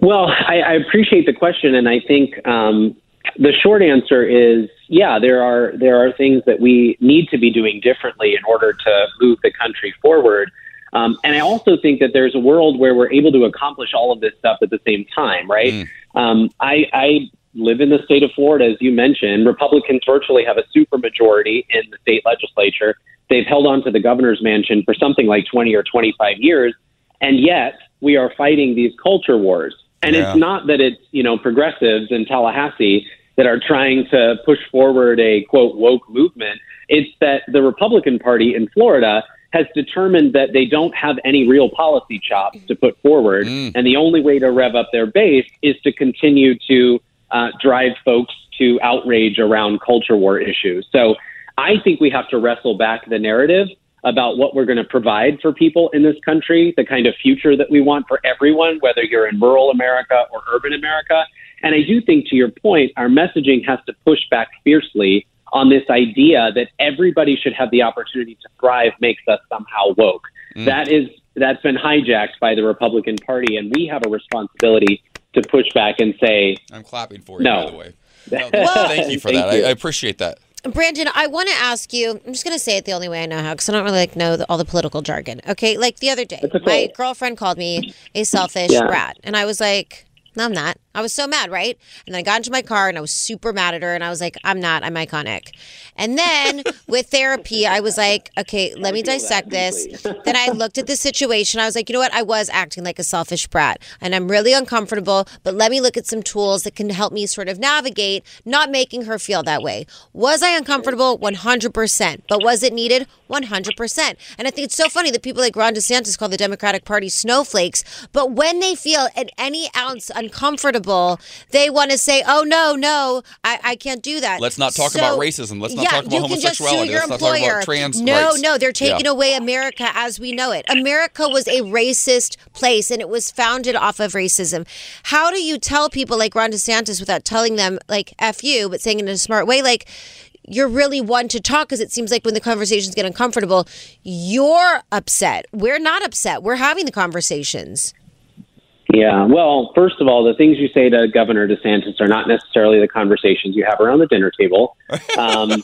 Well, I, I appreciate the question, and I think um, the short answer is yeah, there are there are things that we need to be doing differently in order to move the country forward. Um, and I also think that there's a world where we're able to accomplish all of this stuff at the same time, right? Mm. Um, I, I live in the state of Florida, as you mentioned. Republicans virtually have a supermajority in the state legislature. They've held on to the governor's mansion for something like 20 or 25 years, and yet we are fighting these culture wars. And yeah. it's not that it's, you know, progressives in Tallahassee that are trying to push forward a quote woke movement. It's that the Republican Party in Florida has determined that they don't have any real policy chops to put forward. Mm. And the only way to rev up their base is to continue to uh, drive folks to outrage around culture war issues. So I think we have to wrestle back the narrative about what we're going to provide for people in this country, the kind of future that we want for everyone, whether you're in rural America or urban America. And I do think, to your point, our messaging has to push back fiercely on this idea that everybody should have the opportunity to thrive makes us somehow woke. Mm. That is that's been hijacked by the Republican Party, and we have a responsibility to push back and say, "I'm clapping for you." No. By the way, no, well, thank you for that. I, I appreciate that. Brandon, I want to ask you. I'm just going to say it the only way I know how because I don't really like know the, all the political jargon. Okay, like the other day, my girlfriend called me a selfish yeah. brat, and I was like, "No, I'm not." I was so mad, right? And then I got into my car and I was super mad at her, and I was like, "I'm not. I'm iconic." And then with therapy, I was like, "Okay, let me dissect this." then I looked at the situation. I was like, "You know what? I was acting like a selfish brat, and I'm really uncomfortable. But let me look at some tools that can help me sort of navigate not making her feel that way." Was I uncomfortable? 100%. But was it needed? 100%. And I think it's so funny that people like Ron DeSantis call the Democratic Party snowflakes, but when they feel at any ounce uncomfortable, they want to say, oh, no, no, I, I can't do that. Let's not talk so, about racism. Let's not yeah, talk about homosexuality. Let's not talk about trans No, rights. no, they're taking yeah. away America as we know it. America was a racist place and it was founded off of racism. How do you tell people like Ron DeSantis without telling them, like, F you, but saying it in a smart way, like, you're really one to talk because it seems like when the conversations get uncomfortable, you're upset. We're not upset. We're having the conversations. Yeah. Well, first of all, the things you say to Governor DeSantis are not necessarily the conversations you have around the dinner table. Um,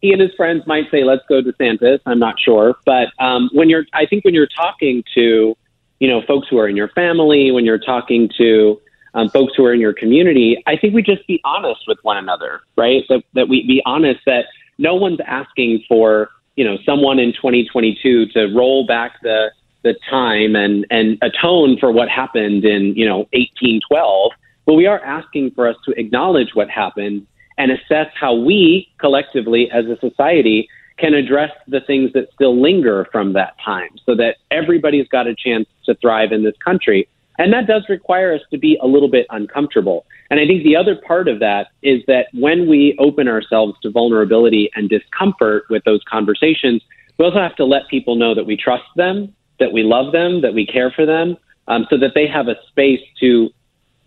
he and his friends might say, "Let's go DeSantis." I'm not sure, but um, when you're, I think when you're talking to, you know, folks who are in your family, when you're talking to um, folks who are in your community, I think we just be honest with one another, right? That, that we be honest that no one's asking for, you know, someone in 2022 to roll back the, the time and, and atone for what happened in, you know, 1812. But we are asking for us to acknowledge what happened and assess how we collectively as a society can address the things that still linger from that time so that everybody's got a chance to thrive in this country. And that does require us to be a little bit uncomfortable. And I think the other part of that is that when we open ourselves to vulnerability and discomfort with those conversations, we also have to let people know that we trust them, that we love them, that we care for them, um, so that they have a space to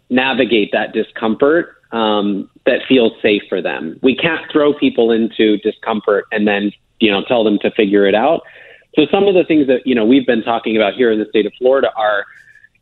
navigate that discomfort um, that feels safe for them. We can't throw people into discomfort and then you know tell them to figure it out. So some of the things that you know we've been talking about here in the state of Florida are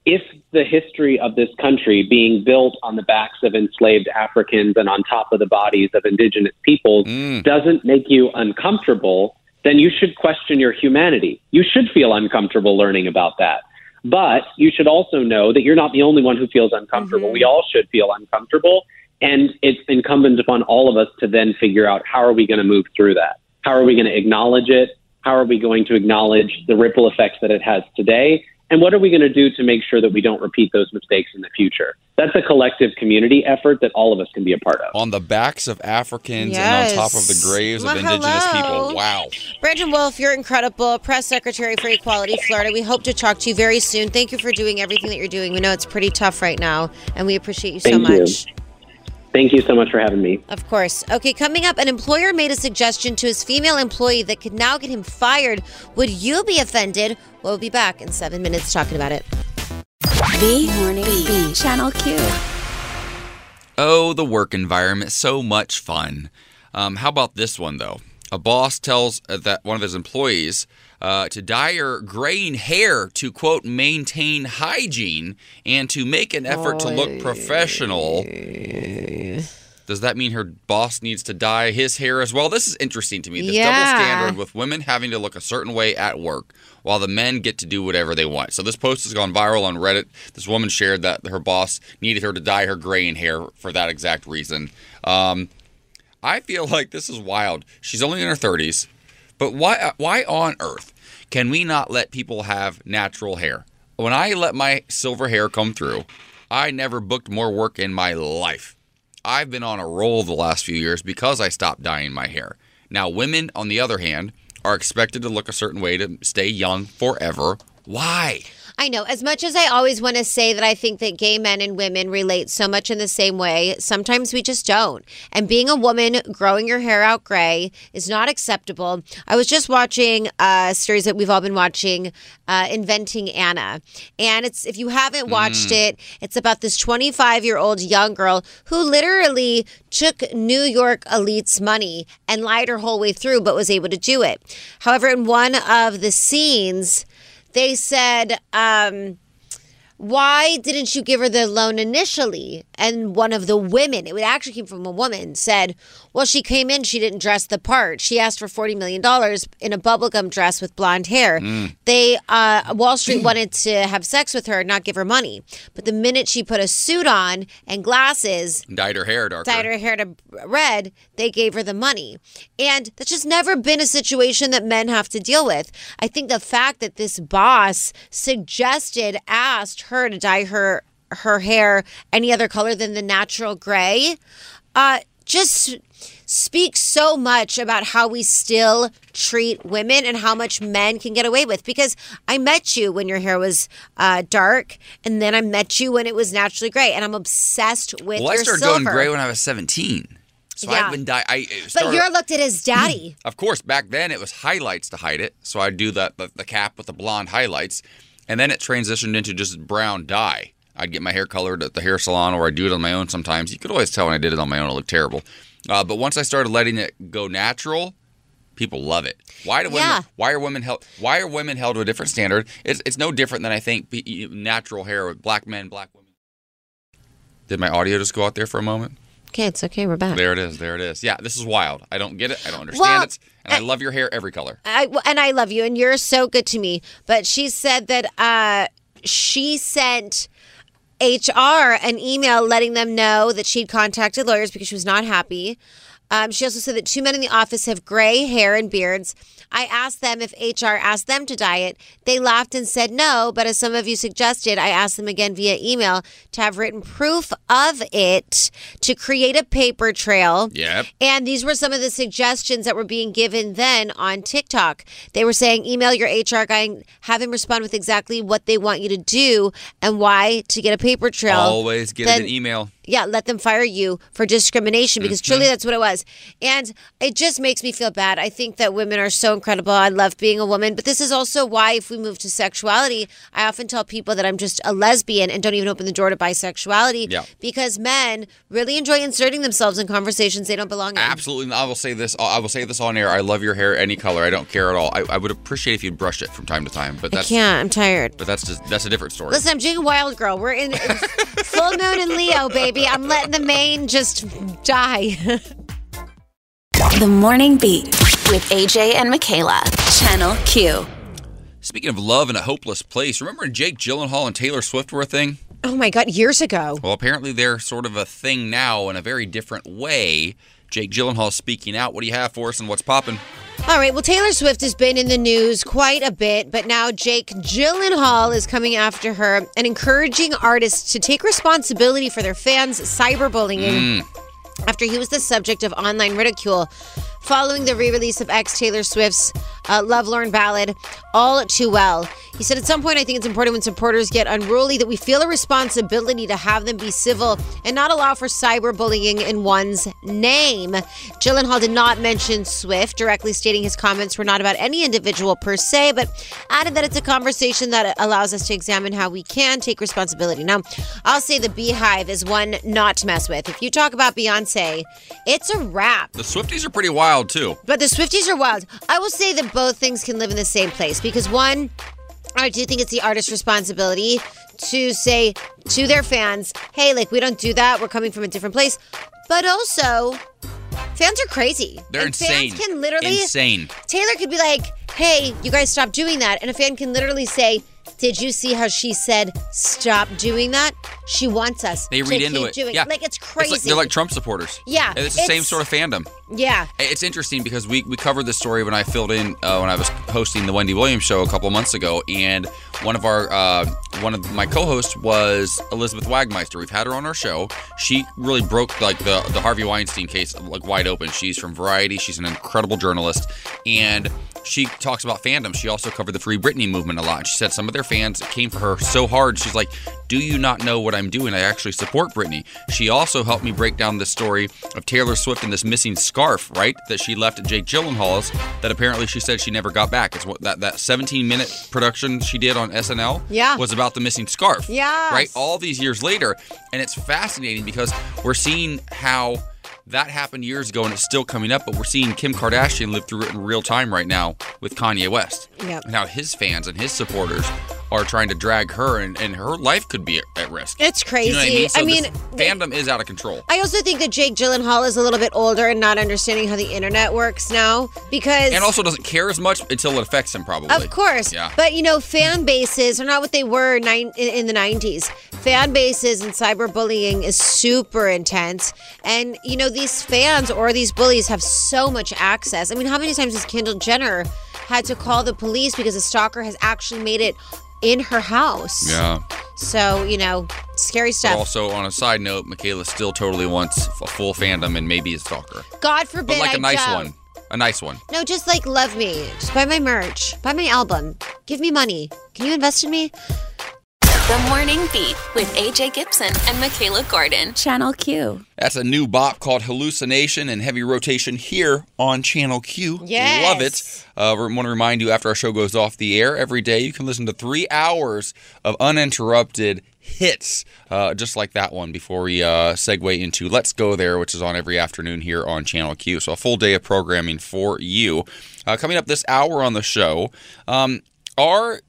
if the history of this country being built on the backs of enslaved Africans and on top of the bodies of indigenous peoples Mm. doesn't make you uncomfortable, then you should question your humanity. You should feel uncomfortable learning about that. But you should also know that you're not the only one who feels uncomfortable. Mm-hmm. We all should feel uncomfortable. And it's incumbent upon all of us to then figure out how are we going to move through that? How are we going to acknowledge it? How are we going to acknowledge the ripple effects that it has today? And what are we going to do to make sure that we don't repeat those mistakes in the future? That's a collective community effort that all of us can be a part of. On the backs of Africans and on top of the graves Well, of indigenous hello. people. Wow. Brandon Wolf, you're incredible. Press Secretary for Equality Florida. We hope to talk to you very soon. Thank you for doing everything that you're doing. We know it's pretty tough right now, and we appreciate you so Thank you. Much. Thank you so much for having me. Of course. Okay, coming up, an employer made a suggestion to his female employee that could now get him fired. Would you be offended? We'll be back in seven minutes talking about it. The Morning Beat. Channel Q. Oh, the work environment, so much fun. Um, how about this one though? A boss tells uh, that one of his employees uh, to dye her graying hair to quote maintain hygiene and to make an effort to look professional. Does that mean her boss needs to dye his hair as well? This is interesting to me. This Yeah. double standard with women having to look a certain way at work while the men get to do whatever they want. So this post has gone viral on Reddit. This woman shared that her boss needed her to dye her graying hair for that exact reason. Um, I feel like this is wild. She's only in her 30s, but why why on earth can we not let people have natural hair? When I let my silver hair come through, I never booked more work in my life. I've been on a roll the last few years because I stopped dyeing my hair. Now, women, on the other hand, are expected to look a certain way to stay young forever. Why? I know. As much as I always want to say that I think that gay men and women relate so much in the same way, sometimes we just don't. And being a woman, growing your hair out gray is not acceptable. I was just watching a series that we've all been watching, uh, Inventing Anna. And it's if you haven't watched it, it's about this 25 year old young girl who literally took New York elites' money and lied her whole way through, but was able to do it. However, in one of the scenes, they said, um, why didn't you give her the loan initially? And one of the women, it actually came from a woman, said, well, she came in, she didn't dress the part. She asked for $40 million in a bubblegum dress with blonde hair. They, uh, Wall Street wanted to have sex with her, and not give her money. But the minute she put a suit on and glasses, Dyed her hair darker. dyed her hair to red, they gave her the money. And that's just never been a situation that men have to deal with. I think the fact that this boss suggested, asked her to dye her her hair any other color than the natural gray, uh, just speaks so much about how we still treat women and how much men can get away with. Because I met you when your hair was uh, dark, and then I met you when it was naturally gray, and I'm obsessed with well, I started silver. going gray when I was 17. So Yeah. I've been dye. I it but you're looked at as daddy. Of course, back then it was highlights to hide it. So I'd do the, the, the cap with the blonde highlights. And then it transitioned into just brown dye. I'd get my hair colored at the hair salon or I'd do it on my own sometimes. You could always tell when I did it on my own, it looked terrible. Uh, but once I started letting it go natural, people love it. Why do women? Yeah. Why are women held? Why are women held to a different standard? It's, it's no different than I think natural hair with black men, black women. Did my audio just go out there for a moment? Okay, it's okay. We're back. There it is. There it is. Yeah, this is wild. I don't get it. I don't understand Well, it. And I love your hair every color. I and I love you, and you're so good to me. But she said that uh, she sent HR an email letting them know that she'd contacted lawyers because she was not happy. Um, she also said that two men in the office have gray hair and beards. I asked them if HR asked them to dye it. They laughed and said no, but as some of you suggested, I asked them again via email to have written proof of it to create a paper trail. Yep. And these were some of the suggestions that were being given then on TikTok. They were saying email your HR guy and have him respond with exactly what they want you to do and why to get a paper trail. Always get Then- an email. Yeah, let them fire you for discrimination because mm-hmm. truly that's what it was. And it just makes me feel bad. I think that women are so incredible. I love being a woman, but this is also why if we move to sexuality, I often tell people that I'm just a lesbian and don't even open the door to bisexuality Yeah. because men really enjoy inserting themselves in conversations they don't belong in. Absolutely. I will say this. I will say this on air. I love your hair, any color. I don't care at all. I, I would appreciate if you'd brush it from time to time, but I that's can't. I'm tired. but that's just that's a different story. Listen, I'm doing a wild girl. We're in full moon in Leo, baby. I'm letting the mane just die. The Morning Beat with AJ and Michaela. Channel Q. Speaking of love in a hopeless place, remember when Jake Gyllenhaal and Taylor Swift were a thing? oh my God, years ago. Well, apparently they're sort of a thing now in a very different way. Jake Gyllenhaal speaking out. What do you have for us and what's popping? All right. Well, Taylor Swift has been in the news quite a bit, but now Jake Gyllenhaal is coming after her and encouraging artists to take responsibility for their fans' cyberbullying mm. after he was the subject of online ridicule following the re-release of ex Taylor Swift's uh, Lovelorn ballad "All Too Well." He said, "At some point, I think it's important when supporters get unruly that we feel a responsibility to have them be civil and not allow for cyberbullying in one's name." Gyllenhaal did not mention Swift, directly stating his comments were not about any individual per se, but added that it's a conversation that allows us to examine how we can take responsibility. Now, I'll say the BeyHive is one not to mess with. If you talk about Beyonce, it's a wrap. The Swifties are pretty wild too. But the Swifties are wild. I will say that both things can live in the same place because one, I do think it's the artist's responsibility to say to their fans, hey, like, we don't do that. We're coming from a different place. But also, fans are crazy. They're And insane. Fans can literally, insane. Taylor could be like, hey, you guys stop doing that. And a fan can literally say, did you see how she said stop doing that? She wants us. They to read into it. Doing. Yeah, Like it's crazy. like, they're like Trump supporters. Yeah, And it's the same sort of fandom. yeah. It's interesting because we, we covered this story when I filled in uh, when I was hosting the Wendy Williams show a couple of months ago, and one of our uh, one of my co-hosts was Elizabeth Wagmeister. We've had her on our show. She really broke like the the Harvey Weinstein case like wide open. She's from Variety. She's an incredible journalist, and she talks about fandom. She also covered the Free Britney movement a lot. She said some of their fans came for her so hard. She's like, "Do you not know what I'm doing? I actually support Britney." She also helped me break down the story of Taylor Swift and this missing scarf, right? That she left at Jake Gyllenhaal's. That apparently she said she never got back. It's what that that 17 minute production she did on SNL. Yeah. was about the missing scarf. Yeah. right. All these years later, and it's fascinating because we're seeing how. That happened years ago and it's still coming up, but we're seeing Kim Kardashian live through it in real time right now with Kanye West. Yep. And how his fans and his supporters are trying to drag her and, and her life could be at, risk. It's Do you know I crazy. mean? So I mean, they- fandom is out of control. I also think that Jake Gyllenhaal is a little bit older and not understanding how the internet works now because. And also doesn't care as much until it affects him, probably. Of course. Yeah. But, you know, fan bases are not what they were nine, in, in the 90s. Fan bases and cyberbullying is super intense. And, you know, these fans or these bullies have so much access. I mean, how many times has Kendall Jenner had to call the police because a stalker has actually made it in her house? Yeah. So, you know, scary But stuff. also, on a side note, Michaela still totally wants a full fandom and maybe a stalker. God forbid. But like I a nice don't. one. A nice one. No, just like love me. Just buy my merch. Buy my album. Give me money. Can you invest in me? The Morning Beat with AJ Gibson and Michaela Gordon. Channel Q. That's a new bop called Hallucination and heavy rotation here on Channel Q. Yes. Love it. Uh, we want to remind you after our show goes off the air every day, you can listen to three hours of uninterrupted hits, uh, just like that one, before we uh, segue into Let's Go There, which is on every afternoon here on Channel Q. So a full day of programming for you. Uh, coming up this hour on the show, um, are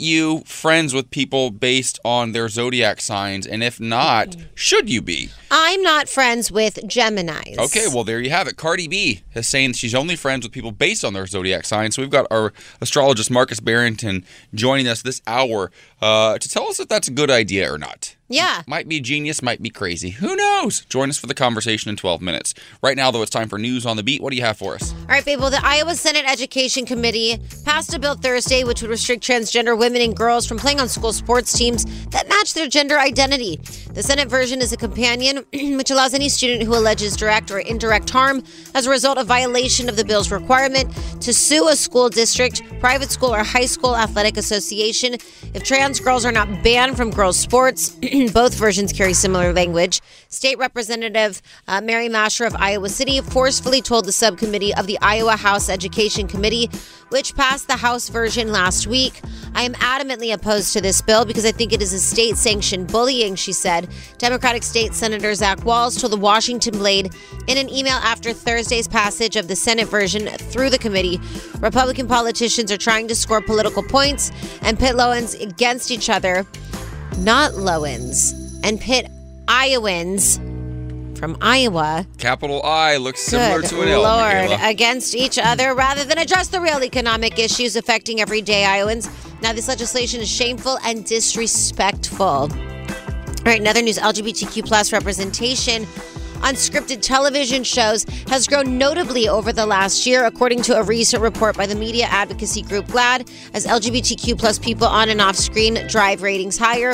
you friends with people based on their zodiac signs? And if not, should you be? I'm not friends with Geminis. Okay, well there you have it. Cardi B is saying she's only friends with people based on their zodiac signs. So we've got our astrologist Markus Barrington joining us this hour uh, to tell us if that's a good idea or not. Yeah. Might be genius, might be crazy. Who knows? Join us for the conversation in 12 minutes. Right now, though, it's time for news on the beat. What do you have for us? All right, people. The Iowa Senate Education Committee passed a bill Thursday which would restrict transgender women and girls from playing on school sports teams that match their gender identity. The Senate version is a companion which allows any student who alleges direct or indirect harm as a result of violation of the bill's requirement to sue a school district, private school, or high school athletic association if trans girls are not banned from girls' sports. Both versions carry similar language. State Representative uh, Mary Mascher of Iowa City forcefully told the subcommittee of the Iowa House Education Committee, which passed the House version last week. I am adamantly opposed to this bill because I think it is a state sanctioned bullying, she said. Democratic State Senator Zach Wahls told the Washington Blade in an email after Thursday's passage of the Senate version through the committee Republican politicians are trying to score political points and pit Lowens against each other, not Lowens, and pit Iowans from Iowa Capital I looks similar Good to an L. Lord, Michaela. against each other rather than address the real economic issues affecting everyday Iowans. Now, this legislation is shameful and disrespectful. All right, another news LGBTQ plus representation on scripted television shows has grown notably over the last year, according to a recent report by the media advocacy group GLAAD, as LGBTQ plus people on and off screen drive ratings higher.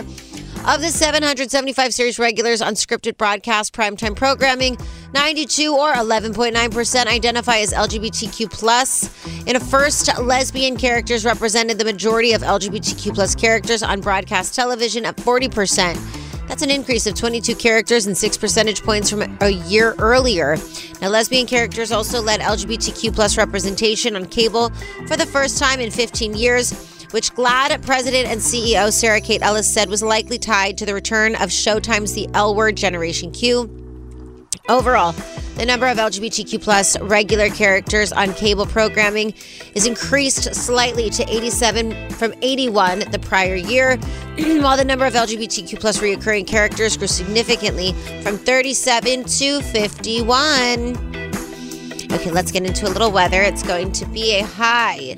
Of the 775 series regulars on scripted broadcast primetime programming, 92 or 11.9% identify as LGBTQ. In a first, lesbian characters represented the majority of LGBTQ characters on broadcast television at 40%. That's an increase of 22 characters and 6 percentage points from a year earlier. Now, lesbian characters also led LGBTQ plus representation on cable for the first time in 15 years, which GLAAD president and CEO Sarah Kate Ellis said was likely tied to the return of Showtime's The L Word Generation Q. Overall, the number of LGBTQ plus regular characters on cable programming is increased slightly to 87 from 81 the prior year, while the number of LGBTQ plus reoccurring characters grew significantly from 37 to 51. Okay, let's get into a little weather. It's going to be a high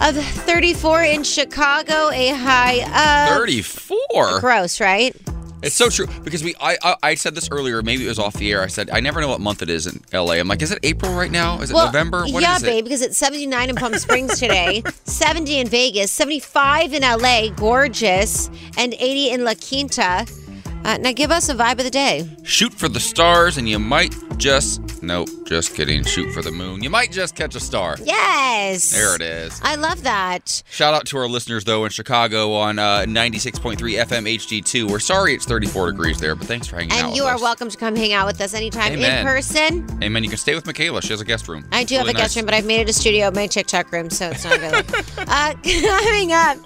of 34 in Chicago, a high of 34. gross, right? It's so true because we I, I I said this earlier. Maybe it was off the air. I said I never know what month it is in LA. I'm like, is it April right now? Is it November? What yeah, is it? babe, because it's 79 in Palm Springs today, 70 in Vegas, 75 in LA, gorgeous, and 80 in La Quinta. Uh, now give us a vibe of the day. Shoot for the stars, and you might just nope, just kidding. Shoot for the moon. You might just catch a star. Yes. There it is. I love that. Shout out to our listeners though in Chicago on uh, 96.3 FM HD2. We're sorry it's 34 degrees there, but thanks for hanging out. And you are us. welcome to come hang out with us anytime in Amen. person. Amen. You can stay with Michaela. She has a guest room. I do It's have really a guest room, but I've made it a studio, my TikTok room, so it's not available. uh, coming up,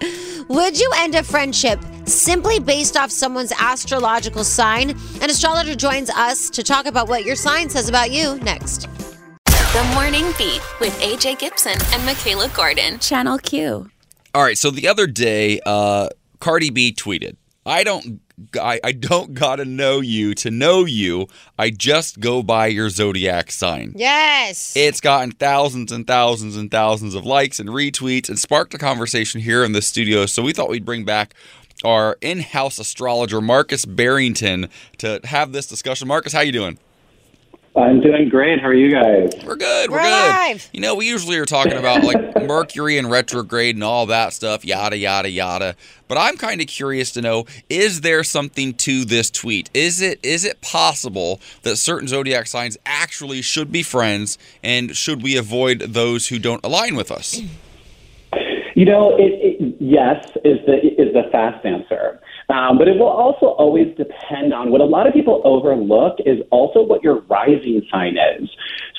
would you end a friendship simply based off someone's astrological sign? An astrologer joins us to talk about what your sign says about you next. The Morning Beat with AJ Gibson and Michaela Gordon. Channel Q. All right, so the other day, uh, Cardi B tweeted, "I don't, I, I don't gotta know you to know you. I just go by your zodiac sign." Yes. It's gotten thousands and thousands and thousands of likes and retweets and sparked a conversation here in the studio. So we thought we'd bring back our in-house astrologer Markus Barrington to have this discussion. Markus, how you doing? I'm doing great. How are you guys? We're good. We're, We're good. alive. You know, we usually are talking about like Mercury and retrograde and all that stuff, yada yada yada. But I'm kind of curious to know: is there something to this tweet? Is it is it possible that certain zodiac signs actually should be friends, and should we avoid those who don't align with us? You know, it, it, yes is the is the fast answer, um, but it will also always depend on what a lot of people overlook is also what your rising sign is.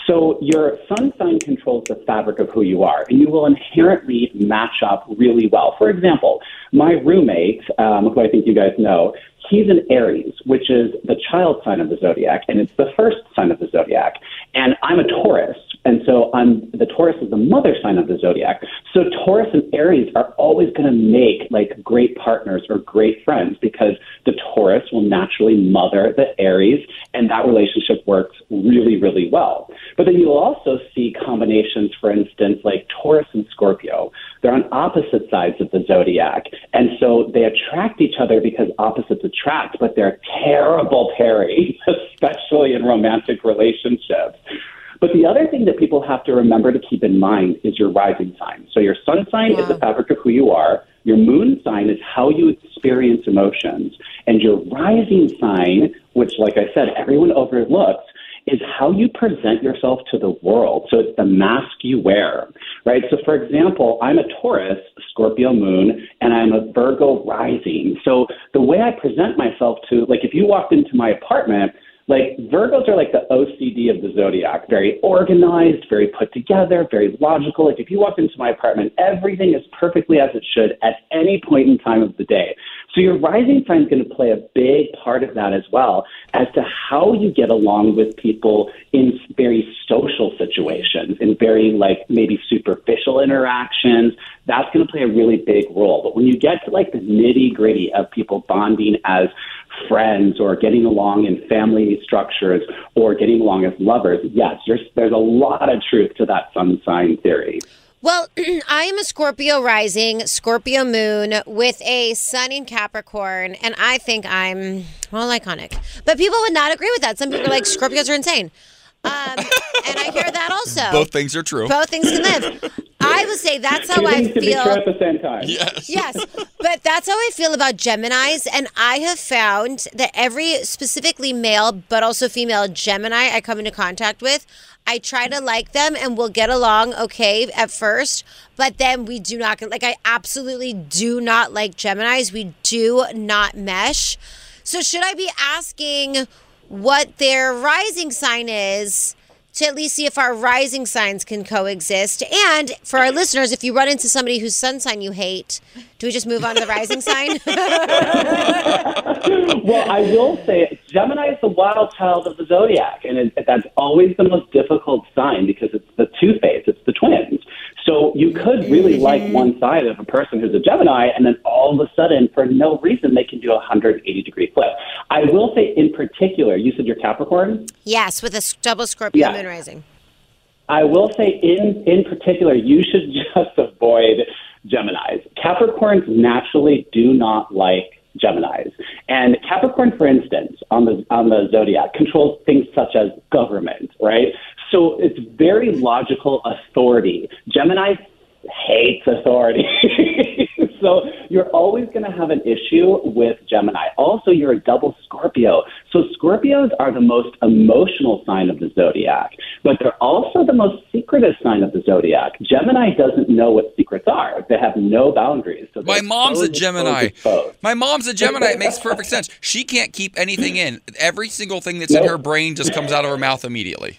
So your sun sign controls the fabric of who you are, and you will inherently match up really well. For example, my roommate, um, who I think you guys know, he's an Aries, which is the child sign of the zodiac, and it's the first sign of the zodiac. And I'm a Taurus, and so I'm the Taurus is the mother sign of the zodiac. So Taurus and Aries are always going to make like great partners or great friends because the Taurus will naturally mother the Aries, and that relationship works really, really well. But then you'll also see combinations, for instance, like Taurus and Scorpio. They're on opposite sides of the zodiac. And so they attract each other because opposites but they're terrible pairing, especially in romantic relationships. But the other thing that people have to remember to keep in mind is your rising sign. So your sun sign is the fabric of who you are. Your moon sign is how you experience emotions. And your rising sign, which, like I said, everyone overlooks, is how you present yourself to the world. So it's the mask you wear, right? So, for example, I'm a Taurus, Scorpio moon, and I'm a Virgo rising. So the way I present myself to, like, if you walked into my apartment, like Virgos are like the OCD of the zodiac, very organized, very put together, very logical. Like if you walk into my apartment, everything is perfectly as it should at any point in time of the day. So your rising sign is going to play a big part of that as well as to how you get along with people in very social situations, in very like maybe superficial interactions. That's going to play a really big role. But when you get to like the nitty gritty of people bonding as friends or getting along in family structures or getting along as lovers, yes, there's, there's a lot of truth to that sun sign theory. Well, I am a Scorpio rising, Scorpio moon with a sun in Capricorn, and I think I'm, well, iconic. But people would not agree with that. Some people are like, Scorpios are insane. Um, and I hear that also. Both things are true. Both things can live. I would say that's how I things to be feel. at the same time. Yes. Yes, but that's how I feel about Geminis. And I have found that every specifically male, but also female Gemini I come into contact with, I try to like them and we'll get along okay at first, but then we do not, like, I absolutely do not like Geminis. We do not mesh. So, should I be asking what their rising sign is? To at least see if our rising signs can coexist. And for our listeners, if you run into somebody whose sun sign you hate, do we just move on to the rising sign? well, I will say Gemini is the wild child of the zodiac, and it, that's always the most difficult sign because it's the two face, it's the twins. So you could really mm-hmm. like one side of a person who's a Gemini, and then all of a sudden, for no reason, they can do a 180 degree flip. I will say, in particular, you said you're Capricorn. yes, with a double Scorpio Yeah. moon rising. I will say, in in particular, you should just avoid Geminis. Capricorns naturally do not like Geminis, and Capricorn, for instance, on the on the zodiac, controls things such as government, right? So it's very logical authority. Gemini hates authority. so you're always going to have an issue with Gemini. Also, you're a double Scorpio. So Scorpios are the most emotional sign of the zodiac, but they're also the most secretive sign of the zodiac. Gemini doesn't know what secrets are. They have no boundaries. So My mom's a Gemini. My mom's a Gemini. It makes perfect sense. She can't keep anything in. Every single thing that's in her brain just comes out of her mouth immediately.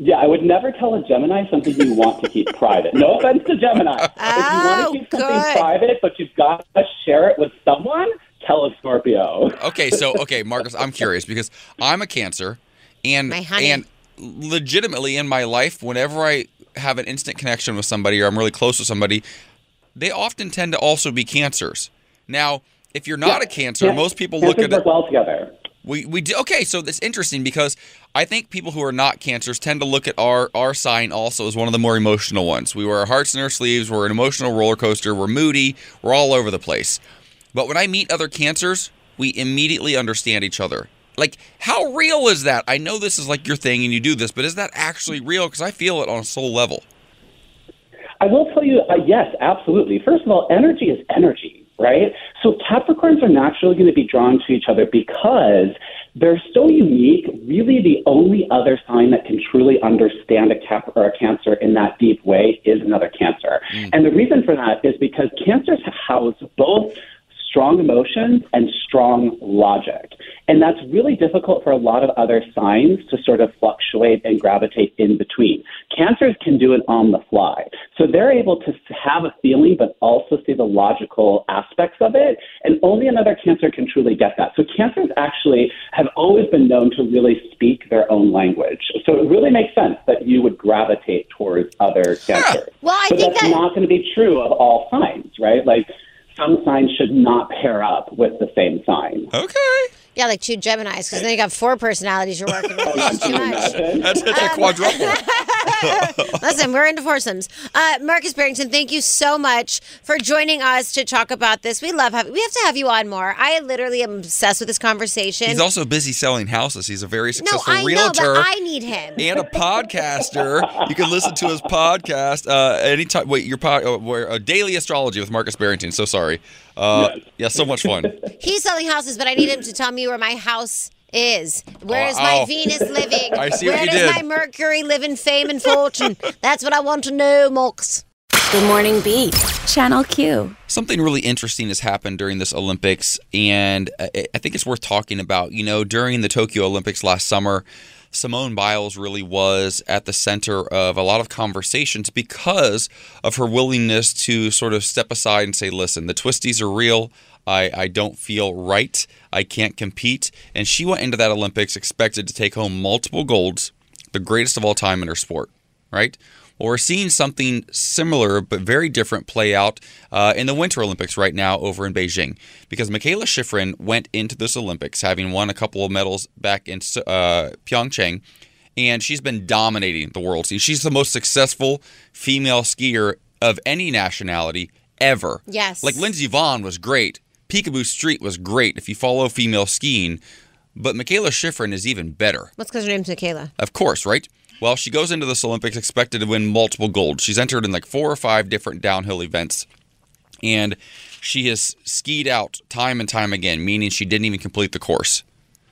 Yeah, I would never tell a Gemini something you want to keep private. No offense to Gemini. if you Oh, want to keep something good. private, but you've got to share it with someone, tell a Scorpio. Okay, so okay, Markus, I'm curious because I'm a Cancer, and and legitimately in my life, whenever I have an instant connection with somebody or I'm really close with somebody, they often tend to also be Cancers. Now, if you're not a Cancer, Yeah, most people look Cancers at it. work well together. We we do okay, so that's interesting because I think people who are not cancers tend to look at our our sign also as one of the more emotional ones. We wear our hearts in our sleeves, we're an emotional roller coaster, we're moody, we're all over the place. But when I meet other cancers, we immediately understand each other. Like how real is that? I know this is like your thing and you do this, but is that actually real cuz I feel it on a soul level. I will tell you, uh, yes, absolutely. First of all, energy is energy, right? So Capricorns are naturally going to be drawn to each other because they're so unique. Really, the only other sign that can truly understand a Cap or a Cancer in that deep way is another Cancer. Mm. And the reason for that is because Cancers house both strong emotions and strong logic. And that's really difficult for a lot of other signs to sort of fluctuate and gravitate in between. Cancers can do it on the fly. So they're able to have a feeling, but also see the logical aspects of it. And only another Cancer can truly get that. So Cancers actually have always been known to really speak their own language. So it really makes sense that you would gravitate towards other Cancers. Well, I but think that's that- not going to be true of all signs, right? Like some signs should not pair up with the same sign. Okay. Yeah, like two Geminis, because then you got four personalities you're working with. Oh, it's too much. That's, that's a um, quadruple. Listen, we're into foursomes. Uh, Markus Barrington, thank you so much for joining us to talk about this. We love having. We have to have you on more. I literally am obsessed with this conversation. He's also busy selling houses. He's a very no, successful I know, realtor. but I need him. and a podcaster. You can listen to his podcast uh, anytime. Wait, your pod, uh, where, uh, daily astrology with Markus Barrington. So sorry. Uh, yeah, so much fun. He's selling houses, but I need him to tell me where my house is. Oh, Where Oh, is my ow. Venus living? I see Where what you does did. my Mercury live in fame and fortune? That's what I want to know, Mox. Good Morning Beat. Channel Q. Something really interesting has happened during this Olympics, and I I think it's worth talking about. You know, during the Tokyo Olympics last summer, Simone Biles really was at the center of a lot of conversations because of her willingness to sort of step aside and say, listen, the twisties are real. I, I don't feel right. I can't compete. And she went into that Olympics expected to take home multiple golds, the greatest of all time in her sport, right? Well, we're seeing something similar but very different play out uh, in the Winter Olympics right now over in Beijing because Mikaela Shiffrin went into this Olympics having won a couple of medals back in uh, Pyeongchang, and she's been dominating the world scene. She's the most successful female skier of any nationality ever. Yes. Like Lindsey Vonn was great. Picabo Street was great if you follow female skiing, but Mikaela Shiffrin is even better. What's because her name's Michaela? Of course, right? Well, she goes into this Olympics expected to win multiple gold. She's entered in like four or five different downhill events. And she has skied out time and time again, meaning she didn't even complete the course.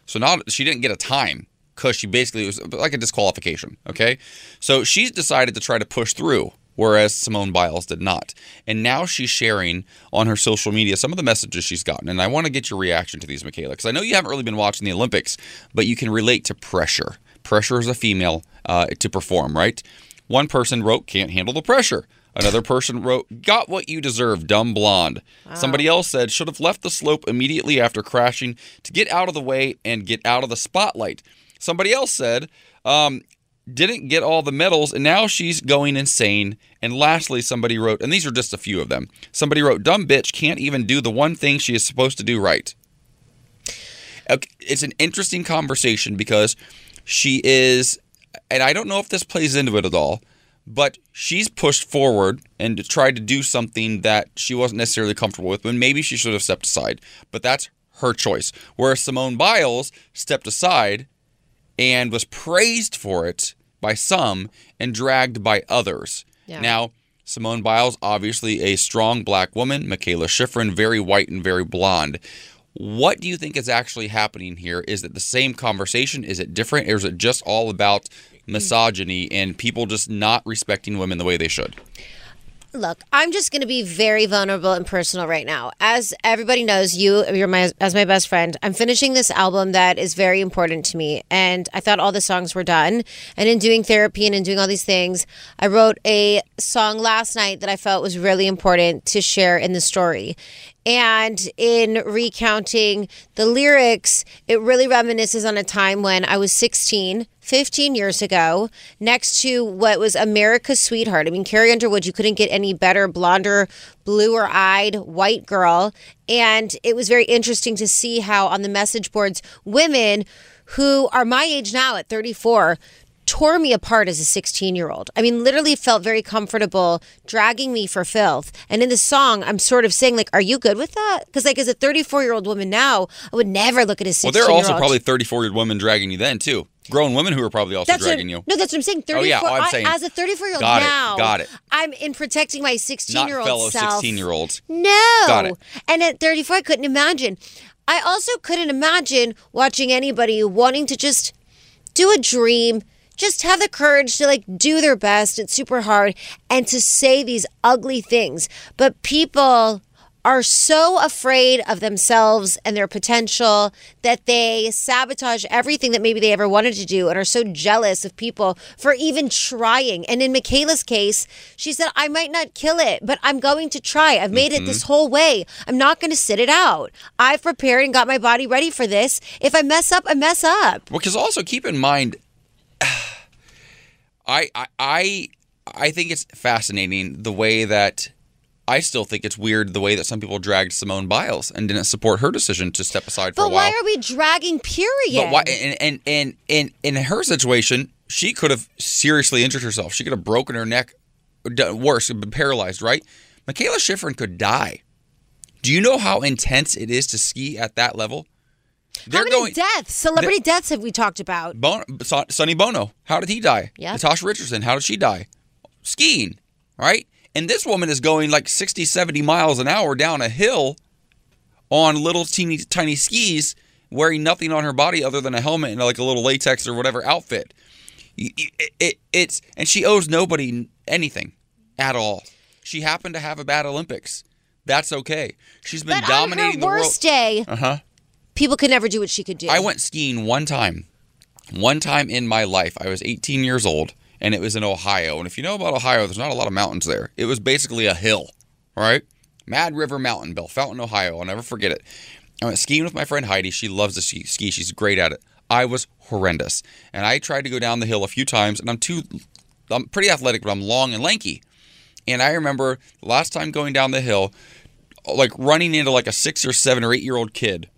So not she didn't get a time because she basically it was like a disqualification. Okay, so she's decided to try to push through, whereas Simone Biles did not. And now she's sharing on her social media some of the messages she's gotten. And I want to get your reaction to these, Michaela, because I know you haven't really been watching the Olympics, but you can relate to pressure. Pressure as a female uh, to perform, right? One person wrote, "Can't handle the pressure." Another person wrote, Got what you deserve, dumb blonde. Somebody else said, Should have left the slope immediately after crashing to get out of the way and get out of the spotlight. Somebody else said, um, Didn't get all the medals and now she's going insane. And lastly, somebody wrote, and these are just a few of them. Somebody wrote, Dumb bitch can't even do the one thing she is supposed to do right. It's an interesting conversation because she is, and I don't know if this plays into it at all, but she's pushed forward and tried to do something that she wasn't necessarily comfortable with, when maybe she should have stepped aside. But that's her choice. Whereas Simone Biles stepped aside and was praised for it by some and dragged by others. Yeah. Now, Simone Biles, obviously a strong black woman. Mikaela Shiffrin, very white and very blonde. What do you think is actually happening here? Is it the same conversation? Is it different? Or is it just all about misogyny and people just not respecting women the way they should? Look, I'm just going to be very vulnerable and personal right now. As everybody knows, you you're my as my best friend. I'm finishing this album that is very important to me, and I thought all the songs were done. And in doing therapy and in doing all these things, I wrote a song last night that I felt was really important to share in the story. And in recounting the lyrics, it really reminisces on a time when I was 16, 15 years ago, next to what was America's sweetheart. I mean, Carrie Underwood, you couldn't get any better, blonder, bluer eyed white girl. And it was very interesting to see how on the message boards, women who are my age now at 34 tore me apart as a 16 year old. I mean, literally felt very comfortable dragging me for filth. And in the song, I'm sort of saying, like, are you good with that? Because, like, as a 34 year old woman now, I would never look at a 16 year old. Well, there are also probably 34 year old women dragging you then, too. Grown women who are probably also That's what, dragging you. no, that's what I'm saying. 34. Oh, yeah, oh, I'm I- saying- as a 34 year old Got it, now, got it. I'm in protecting my 16 year old fellow 16 year olds. No. Got it. And at 34, I couldn't imagine. I also couldn't imagine watching anybody wanting to just do a dream, just have the courage to like do their best. It's super hard and to say these ugly things. But people are so afraid of themselves and their potential that they sabotage everything that maybe they ever wanted to do and are so jealous of people for even trying. And in Mikaela's case, she said, I might not kill it, but I'm going to try. I've made it this mm-hmm. whole way. I'm not going to sit it out. I've prepared and got my body ready for this. If I mess up, I mess up. Well, Because also keep in mind, I, I I think it's fascinating the way that I still think it's weird the way that some people dragged Simone Biles and didn't support her decision to step aside for But a while. why are we dragging? Period. But why? And and and and in her situation, she could have seriously injured herself. She could have broken her neck, worse, been paralyzed. Right? Mikaela Shiffrin could die. Do you know how intense it is to ski at that level? How many deaths, celebrity deaths, have we talked about? Bono, Son- Sonny Bono. How did he die? Yeah. Natasha Richardson. How did she die? Skiing. Right? And this woman is going like 60, 70 miles an hour down a hill on little teeny tiny skis, wearing nothing on her body other than a helmet and like a little latex or whatever outfit. It, it, it's and she owes nobody anything at all. She happened to have a bad Olympics. That's okay. She's been But on dominating her the world. worst day, Uh huh. People could never do what she could do. I went skiing one time. One time in my life. I was 18 years old and it was in Ohio. And if you know about Ohio, there's not a lot of mountains there. It was basically a hill, right? Mad River Mountain, Bellefontaine, Ohio. I'll never forget it. I went skiing with my friend Heidi. She loves to ski. She's great at it. I was horrendous. And I tried to go down the hill a few times and I'm too I'm pretty athletic, but I'm long and lanky. And I remember last time going down the hill, like running into like a six or seven or eight year old kid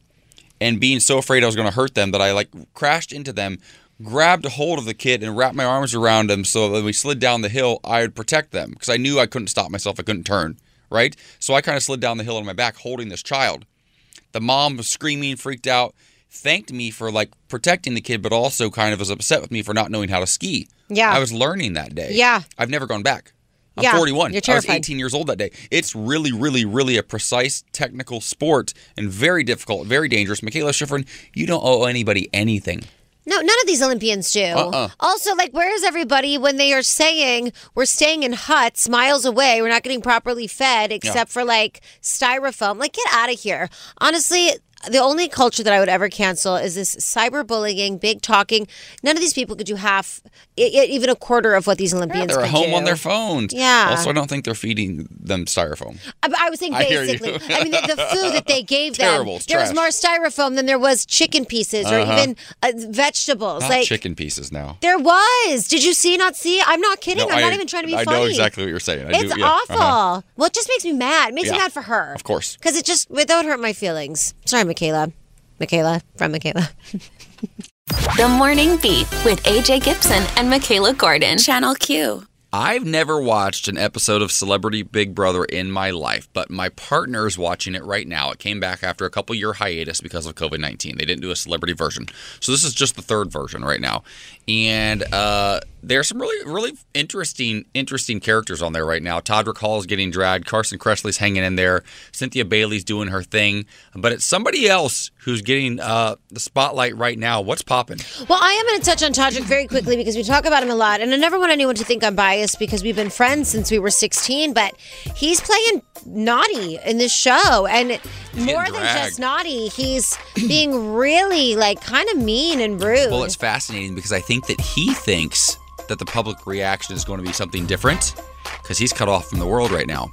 and being so afraid I was going to hurt them that I like crashed into them, grabbed a hold of the kid and wrapped my arms around him so that when we slid down the hill, I would protect them because I knew I couldn't stop myself. I couldn't turn, right? So I kind of slid down the hill on my back holding this child. The mom was screaming, freaked out, thanked me for like protecting the kid, but also kind of was upset with me for not knowing how to ski. Yeah. I was learning that day. Yeah. I've never gone back. I'm Yeah, 41. you're I was 18 years old that day. It's really, really, really a precise technical sport and very difficult, very dangerous. Mikaela Shiffrin, you don't owe anybody anything. No, none of these Olympians do. Uh-uh. Also, like, where is everybody when they are saying we're staying in huts miles away, we're not getting properly fed except for like styrofoam? Like, get out of here. Honestly, the only culture that I would ever cancel is this cyberbullying, big talking. None of these people could do half, even a quarter of what these Olympians They're could at home do. on their phones. Yeah. Also, I don't think they're feeding them styrofoam. I, I was I you. basically. I mean, the, the food that they gave Terrible. them, there was more styrofoam than there was chicken pieces or Uh-huh. even uh, vegetables. Not like chicken pieces now. there was. Did you see? Not see? I'm not kidding. No, I'm not even trying to be I funny. know exactly what you're saying. I It's do, yeah, awful. uh-huh. Well, it just makes me mad. It makes me mad for her. of course. Because it just that would hurt my feelings. Sorry, Michaela. Michaela from Michaela. The Morning Beat with AJ Gibson and Michaela Gordon. Channel Q. I've never watched an episode of Celebrity Big Brother in my life, but my partner is watching it right now. It came back after a couple year hiatus because of COVID 19. They didn't do a celebrity version. So this is just the third version right now. And uh, there are some really, really interesting, interesting characters on there right now. Todrick Hall is getting dragged. Carson Kressley's hanging in there. Cynthia Bailey's doing her thing. But it's somebody else who's getting uh, the spotlight right now. What's popping? Well, I am going to touch on Todrick very quickly because we talk about him a lot, and I never want anyone to think I'm biased because we've been friends since we were 16. But he's playing naughty in this show, and more than just naughty, he's being really like kind of mean and rude. Well, it's fascinating because I think that he thinks that the public reaction is going to be something different because he's cut off from the world right now.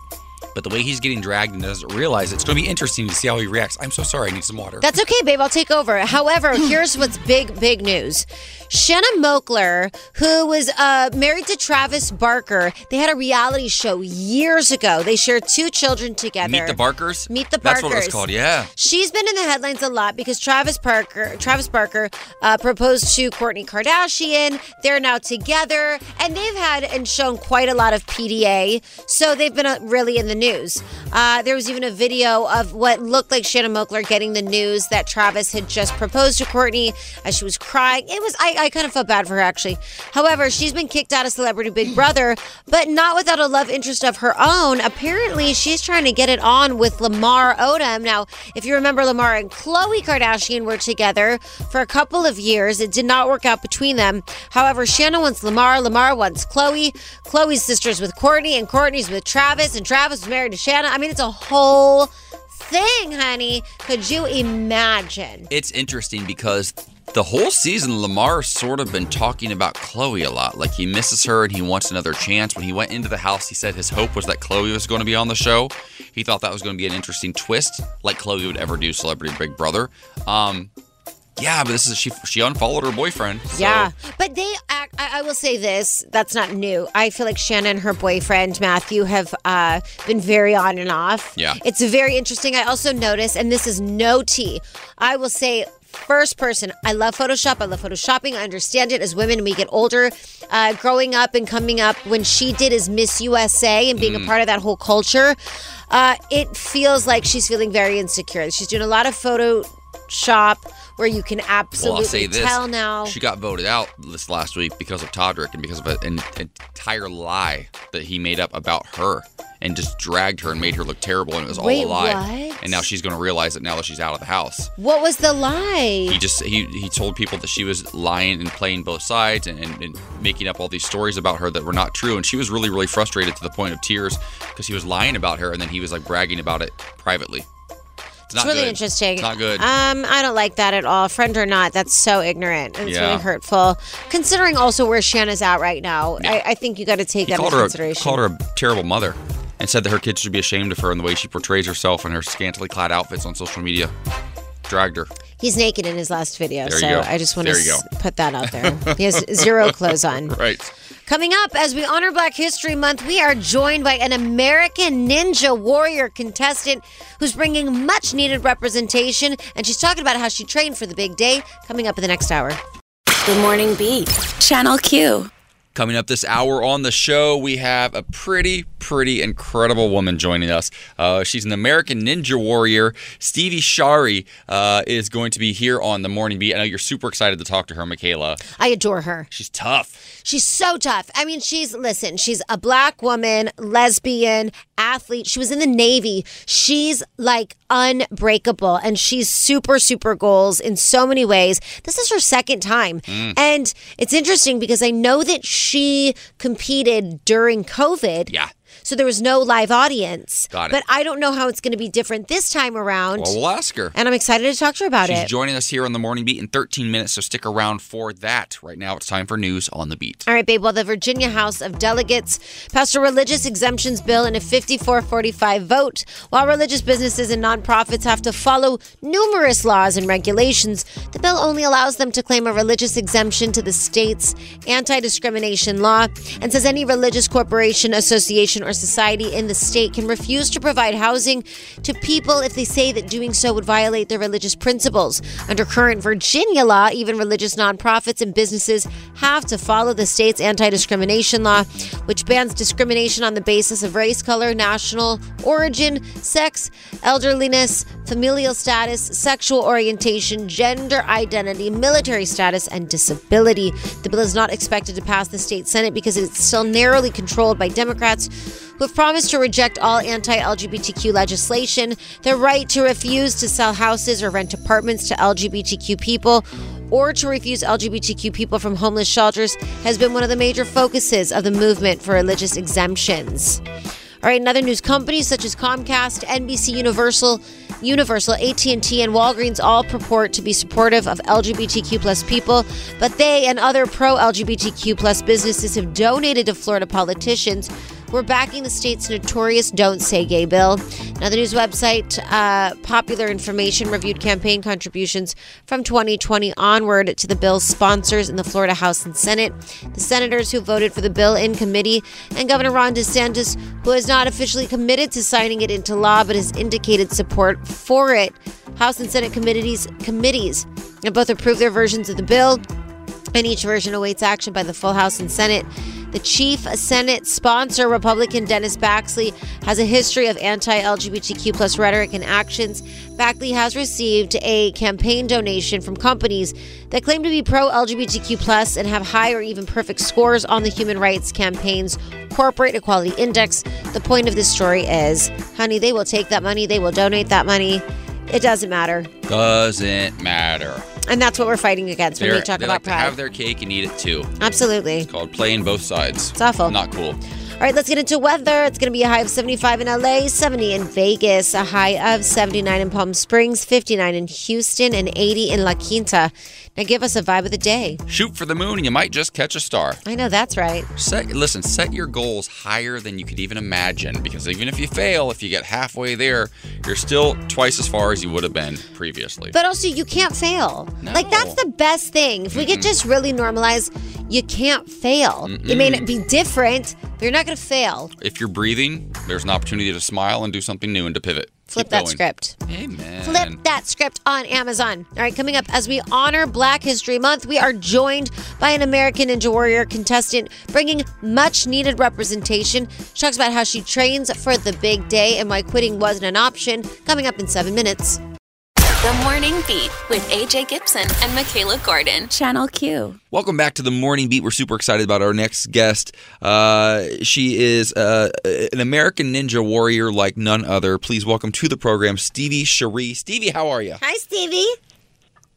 But the way he's getting dragged and doesn't realize it, it's going to be interesting to see how he reacts. I'm so sorry. I need some water. That's okay, babe. I'll take over. However, here's what's big, big news. Shanna Moakler, who was uh, married to Travis Barker, they had a reality show years ago. They shared two children together. Meet the Barkers. Meet the Barkers. That's what it was called. Yeah. She's been in the headlines a lot because Travis Parker, Travis Barker, uh, proposed to Kourtney Kardashian. They're now together, and they've had and shown quite a lot of PDA. So they've been uh, really in the news. Uh, there was even a video of what looked like Shannon Moakler getting the news that Travis had just proposed to Kourtney as she was crying. It was I, I kind of felt bad for her actually. However, she's been kicked out of Celebrity Big Brother, but not without a love interest of her own. Apparently, she's trying to get it on with Lamar Odom. Now, if you remember, Lamar and Khloe Kardashian were together for a couple of years. It did not work out between them. However, Shannon wants Lamar, Lamar wants Khloe. Khloe's sister's with Kourtney, and Kourtney's with Travis, and Travis married to Shanna. I mean, it's a whole thing, honey. Could you imagine? It's interesting because the whole season, Lamar's sort of been talking about Khloe a lot. Like he misses her and he wants another chance. When he went into the house, he said his hope was that Khloe was going to be on the show. He thought that was going to be an interesting twist, like Khloe would ever do Celebrity Big Brother. Um, yeah, but this is she. She unfollowed her boyfriend. so- Yeah, but they act. I I, will say this. That's not new. I feel like Shannon and her boyfriend Matthew have uh, been very on and off. Yeah. it's very interesting. I also notice, and this is no tea. I will say. First person, I love Photoshop. I love photoshopping. I understand it as women. We get older, uh, growing up and coming up. When she did as Miss USA and being Mm. a part of that whole culture, uh, it feels like she's feeling very insecure. She's doing a lot of Photoshop where you can Well, absolutely I'll say this. tell now. She got voted out this last week because of Todrick and because of an entire lie that he made up about her and just dragged her and made her look terrible and it was Wait, all a lie. what? And now she's going to realize it now that she's out of the house. What was the lie? He just he he told people that she was lying and playing both sides and, and, and making up all these stories about her that were not true and she was really really frustrated to the point of tears because he was lying about her and then he was like bragging about it privately. It's really good. interesting. It's not good. Um, I don't like that at all. Friend or not, that's so ignorant and it's Yeah. really hurtful. Considering also where Shanna's at right now, Yeah. I, I think you got to take He that into her, a, consideration. called her a terrible mother and said that her kids should be ashamed of her and the way she portrays herself and her scantily clad outfits on social media. Dragged her. He's naked in his last video, There so. I just want to There you s- go. put that out there. he has zero clothes on. Right. Coming up, as we honor Black History Month, we are joined by an American Ninja Warrior contestant who's bringing much needed representation, and she's talking about how she trained for the big day. Coming up in the next hour. Good Morning Beat. Channel Q. Coming up this hour on the show, we have a pretty, pretty incredible woman joining us. Uh, she's an American Ninja Warrior. Stevie Shari uh, is going to be here on the Morning Beat. I know you're super excited to talk to her, Michaela. I adore her. She's tough. She's so tough. I mean, she's, listen, she's a black woman, lesbian, athlete. She was in the Navy. She's like unbreakable and she's super, super goals in so many ways. This is her second time. Mm. And it's interesting because I know that she competed during COVID. Yeah. So there was no live audience. Got it. But I don't know how it's going to be different this time around. Well, we'll ask her. and I'm excited to talk to her about She's it. She's joining us here on the Morning Beat in 13 minutes, so stick around for that. Right now, it's time for news on the beat. All right, babe. Well, the Virginia House of Delegates passed a religious exemptions bill in a 54 45 vote. While religious businesses and nonprofits have to follow numerous laws and regulations, the bill only allows them to claim a religious exemption to the state's anti discrimination law and says any religious corporation, association, or society in the state can refuse to provide housing to people if they say that doing so would violate their religious principles. Under current Virginia law, even religious nonprofits and businesses have to follow the state's anti discrimination law, which bans discrimination on the basis of race, color, national origin, sex, elderliness, familial status, sexual orientation, gender identity, military status, and disability. The bill is not expected to pass the state Senate because it's still narrowly controlled by Democrats who have promised to reject all anti LGBTQ legislation. Their right to refuse to sell houses or rent apartments to LGBTQ people or to refuse LGBTQ people from homeless shelters has been one of the major focuses of the movement for religious exemptions. All right, in other news, companies such as Comcast, NBC Universal, Universal, AT&T, and Walgreens all purport to be supportive of LGBTQ plus people, but they and other pro LGBTQ plus businesses have donated to Florida politicians who are backing the state's notorious "Don't Say Gay" bill. Another news website, uh, Popular Information, reviewed campaign contributions from 2020 onward to the bill's sponsors in the Florida House and Senate, the senators who voted for the bill in committee, and Governor Ron DeSantis, who has not officially committed to signing it into law but has indicated support for it. House and Senate committees committees have both approved their versions of the bill and each version awaits action by the full House and Senate. The chief Senate sponsor, Republican Dennis Baxley, has a history of anti-LGBTQ plus rhetoric and actions. Baxley has received a campaign donation from companies that claim to be pro-LGBTQ plus and have high or even perfect scores on the Human Rights Campaign's Corporate Equality Index. The point of this story is, honey, they will take that money, they will donate that money. It doesn't matter. Doesn't matter. And that's what we're fighting against when They're- we talk they about like to pride. have their cake and eat it too. Absolutely. It's called playing both sides. It's awful. Not cool. All right, let's get into weather. It's going to be a high of 75 in LA, 70 in Vegas, a high of 79 in Palm Springs, 59 in Houston, and 80 in La Quinta. Now give us a vibe of the day. Shoot for the moon and you might just catch a star. I know that's right. Set, listen, set your goals higher than you could even imagine because even if you fail, if you get halfway there, you're still twice as far as you would have been previously. But also, you can't fail. Like, that's the best thing. If we could just really normalize, you can't fail. It may not be different, but you're not going to fail. if you're breathing, there's an opportunity to smile and do something new and to pivot. Flip that going. script. Amen. Flip that script on Amazon. All right, coming up as we honor Black History Month, we are joined by an American Ninja Warrior contestant bringing much needed representation. She talks about how she trains for the big day and why quitting wasn't an option. Coming up in seven minutes. The Morning Beat with AJ Gibson and Michaela Gordon. Channel Q. Welcome back to the Morning Beat. We're super excited about our next guest. Uh, she is uh, an American Ninja Warrior like none other. Please welcome to the program Stevie Cherie. Stevie, how are you? Hi, Stevie.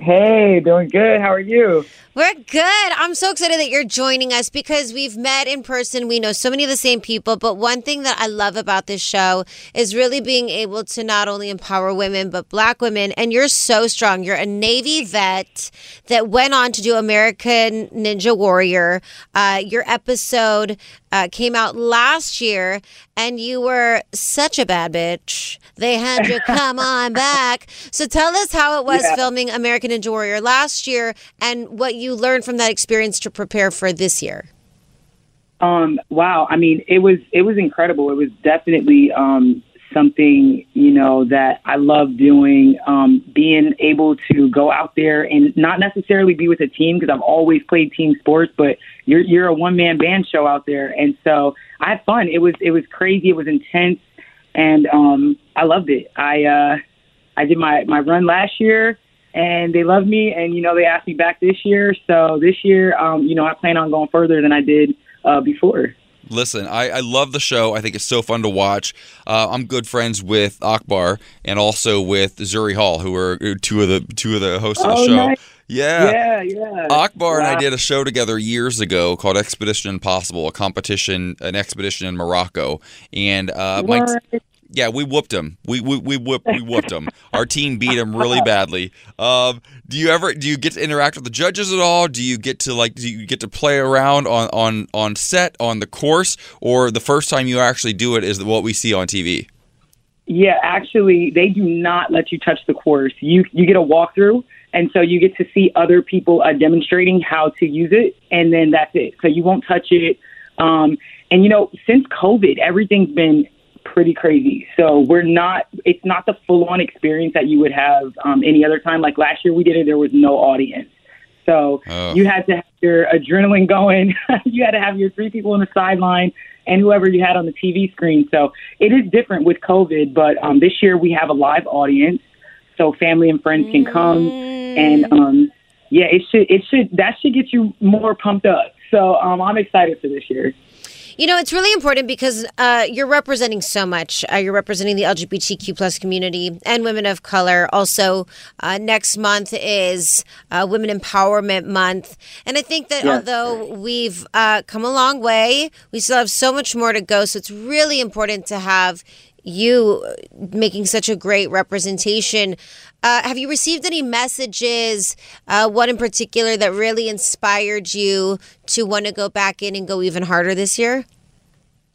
Hey, doing good. How are you? We're good. I'm so excited that you're joining us because we've met in person. We know so many of the same people. But one thing that I love about this show is really being able to not only empower women, but black women. And you're so strong. You're a Navy vet that went on to do American Ninja Warrior. Uh, your episode uh, came out last year, and you were such a bad bitch. They had you come on back. So tell us how it was Yeah. filming American Ninja Warrior last year and what you learned from that experience to prepare for this year. Um, wow. I mean, it was it was incredible. It was definitely um, something you know that I love doing. Um, being able to go out there and not necessarily be with a team because I've always played team sports, but you're you're a one man band show out there, and so I had fun. It was it was crazy. It was intense, and um, I loved it. I uh, I did my my run last year. And they loved me, and you know they asked me back this year. So this year, um, you know, I plan on going further than I did uh, before. Listen, I, I love the show. I think it's so fun to watch. Uh, I'm good friends with Akbar and also with Zuri Hall, who are two of the two of the hosts of the Oh, show. nice. Yeah. Yeah, yeah. Akbar and I did a show together years ago called Expedition Impossible, a competition, an expedition in Morocco, and uh, my yeah, we whooped him. We we we whooped we whooped him. Our team beat him really badly. Um, do you ever do you get to interact with the judges at all? Do you get to like do you get to play around on on on set on the course, or the first time you actually do it is what we see on TV? Yeah, actually, they do not let you touch the course. You you get a walkthrough, and so you get to see other people uh, demonstrating how to use it, and then that's it. So you won't touch it. Um, and you know, since COVID, everything's been pretty crazy. So we're not. It's not the full on experience that you would have um, any other time. Like last year, we did it. There was no audience. So Oh. you had to have your adrenaline going. you had to have your three people on the sideline and whoever you had on the TV screen. So it is different with COVID, but um, this year we have a live audience, so family and friends can come, and um, yeah, it should it should that should get you more pumped up. So um, I'm excited for this year. You know, it's really important because uh, you're representing so much. Uh, you're representing the LGBTQ plus community and women of color. Also, uh, next month is uh, Women Empowerment Month, and I think that Yes. although we've uh, come a long way, we still have so much more to go. So it's really important to have you making such a great representation. Uh, have you received any messages, uh, one in particular that really inspired you to want to go back in and go even harder this year?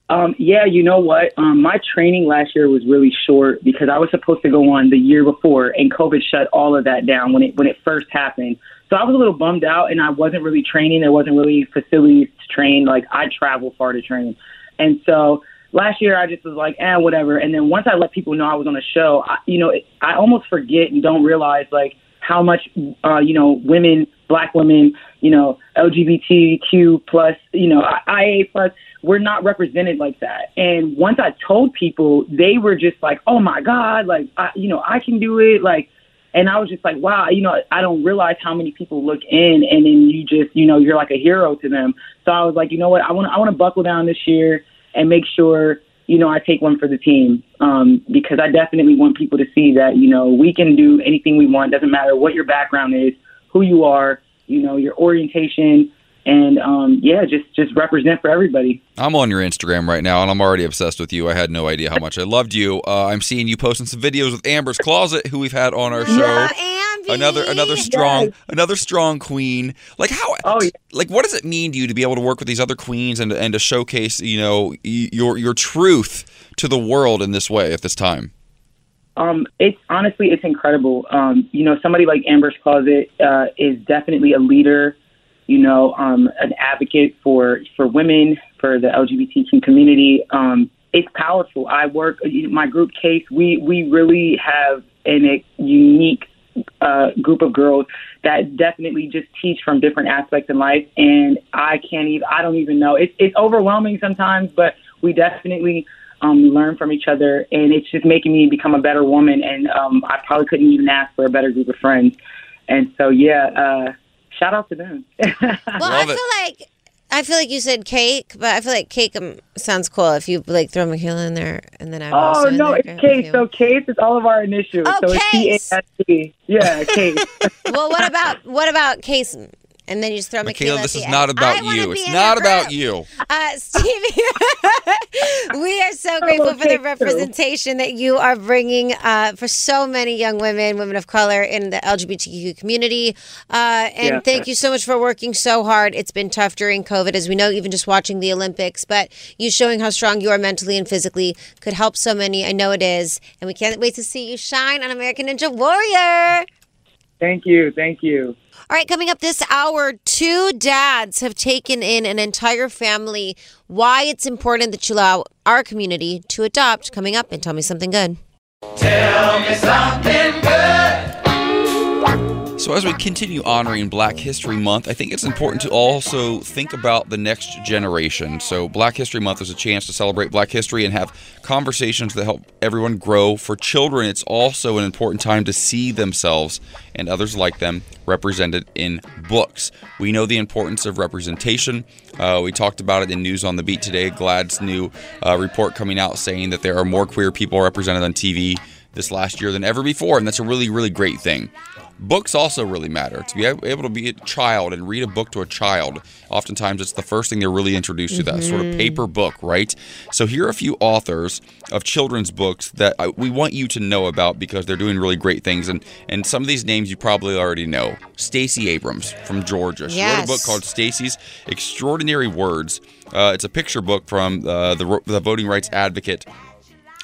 Um, yeah, you know what? Um, my training last year was really short because I was supposed to go on the year before, and COVID shut all of that down when it when it first happened. So I was a little bummed out, and I wasn't really training. There wasn't really facilities to train. Like I travel far to train, and so last year I just was like, eh, whatever. And then once I let people know I was on a show, I, you know, I almost forget and don't realize like how much, uh, you know, women, black women, you know, LGBTQ plus, you know, IA plus, we're not represented like that. And once I told people, they were just like, oh my God, like, I, you know, I can do it. Like, and I was just like, wow, you know, I don't realize how many people look in and then you just, you know, you're like a hero to them. So I was like, you know what, I want to, I want to buckle down this year and make sure, you know, I take one for the team um, because I definitely want people to see that, you know, we can do anything we want. Doesn't matter what your background is, who you are, you know, your orientation, and um, yeah, just just represent for everybody. I'm on your Instagram right now, and I'm already obsessed with you. I had no idea how much I loved you. Uh, I'm seeing you posting some videos with Amber's Closet, who we've had on our show. Yeah, Ambi. Another another strong another strong queen. Like how? Oh, yeah. Like what does it mean to you to be able to work with these other queens and and to showcase you know your your truth to the world in this way at this time? Um, it's honestly, it's incredible. Um, you know, somebody like Amber's Closet uh, is definitely a leader. You know, um, an advocate for for women, for the LGBTQ community. Um, it's powerful. I work my group case. We we really have an, a unique uh, group of girls that definitely just teach from different aspects in life, and I can't even. I don't even know. It's it's overwhelming sometimes, but we definitely um, learn from each other, and it's just making me become a better woman. And um, I probably couldn't even ask for a better group of friends. And so, yeah, uh, shout out to them. Well, I feel it. like I feel like you said cake, but I feel like cake um, sounds cool if you like throw Michaela in there and then also oh no, it's Case. So. Case is all of our initials. Oh, so it's C Case. A S T. Yeah, Case. well, what about what about Case? And then you just throw Michaela, Michaela. this at is the not end. about I wanna you. It's not about you. Uh, Stevie, we are so grateful for the Cake, too. representation that you are bringing uh, for so many young women, women of color in the LGBTQ community. Uh, and Yeah. thank you so much for working so hard. It's been tough during COVID, as we know, even just watching the Olympics. But you showing how strong you are mentally and physically could help so many. I know it is. And we can't wait to see you shine on American Ninja Warrior. Thank you, thank you. All right, coming up this hour, two dads have taken in an entire family. Why it's important that you allow our community to adopt. Coming up, and tell me something good. tell me something good. So, as we continue honoring Black History Month, I think it's important to also think about the next generation. So, Black History Month is a chance to celebrate Black history and have conversations that help everyone grow. For children, it's also an important time to see themselves and others like them represented in books. We know the importance of representation. Uh, we talked about it in News on the Beat today. GLAAD's new uh, report coming out saying that there are more queer people represented on TV this last year than ever before, and that's a really, really great thing. Books also really matter. To be able to be a child and read a book to a child, oftentimes it's the first thing they're really introduced to that sort of paper book, right? So here are a few authors of children's books that I, we want you to know about because they're doing really great things, and and some of these names you probably already know. Stacey Abrams from Georgia. She wrote a book called Stacey's Extraordinary Words. Uh, it's a picture book from uh, the, the voting rights advocate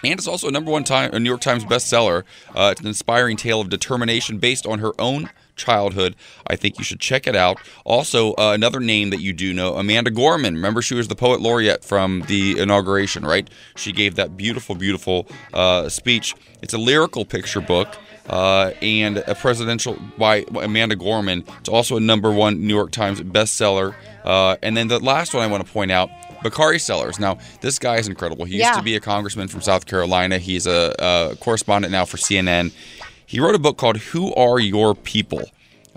and it's also a number one time, a New York Times bestseller. Uh, it's an inspiring tale of determination based on her own childhood. I think you should check it out. Also, uh, another name that you do know, Amanda Gorman. Remember, she was the poet laureate from the inauguration, right? She gave that beautiful, beautiful uh, speech. It's a lyrical picture book. Uh, and a presidential by Amanda Gorman. It's also a number one New York Times bestseller. Uh, and then the last one I want to point out Bakari Sellers. Now, this guy is incredible. He used to be a congressman from South Carolina. He's a, a correspondent now for CNN. He wrote a book called Who Are Your People?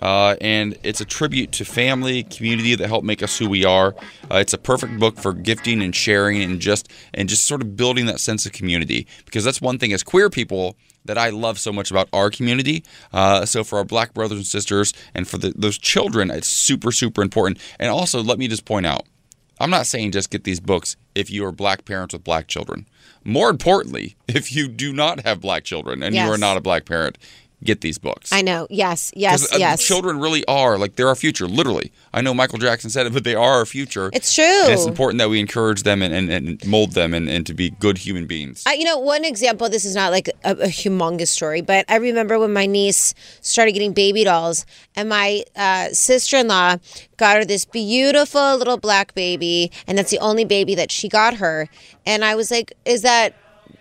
Uh, and it's a tribute to family, community that help make us who we are. Uh, it's a perfect book for gifting and sharing and just and just sort of building that sense of community because that's one thing as queer people that I love so much about our community. Uh, so for our black brothers and sisters and for the, those children, it's super super important. And also, let me just point out, I'm not saying just get these books if you are black parents with black children. More importantly, if you do not have black children and you are not a black parent, get these books. I know. Yes. Yes. uh, yes. Children really are like they're our future, literally. I know Michael Jackson said it, but they are our future. It's true. And it's important that we encourage them and, and, and mold them and, and to be good human beings. I, you know, one example. This is not like a, a humongous story, but I remember when my niece started getting baby dolls, and my uh, sister-in-law got her this beautiful little black baby, and that's the only baby that she got her. And I was like, "Is that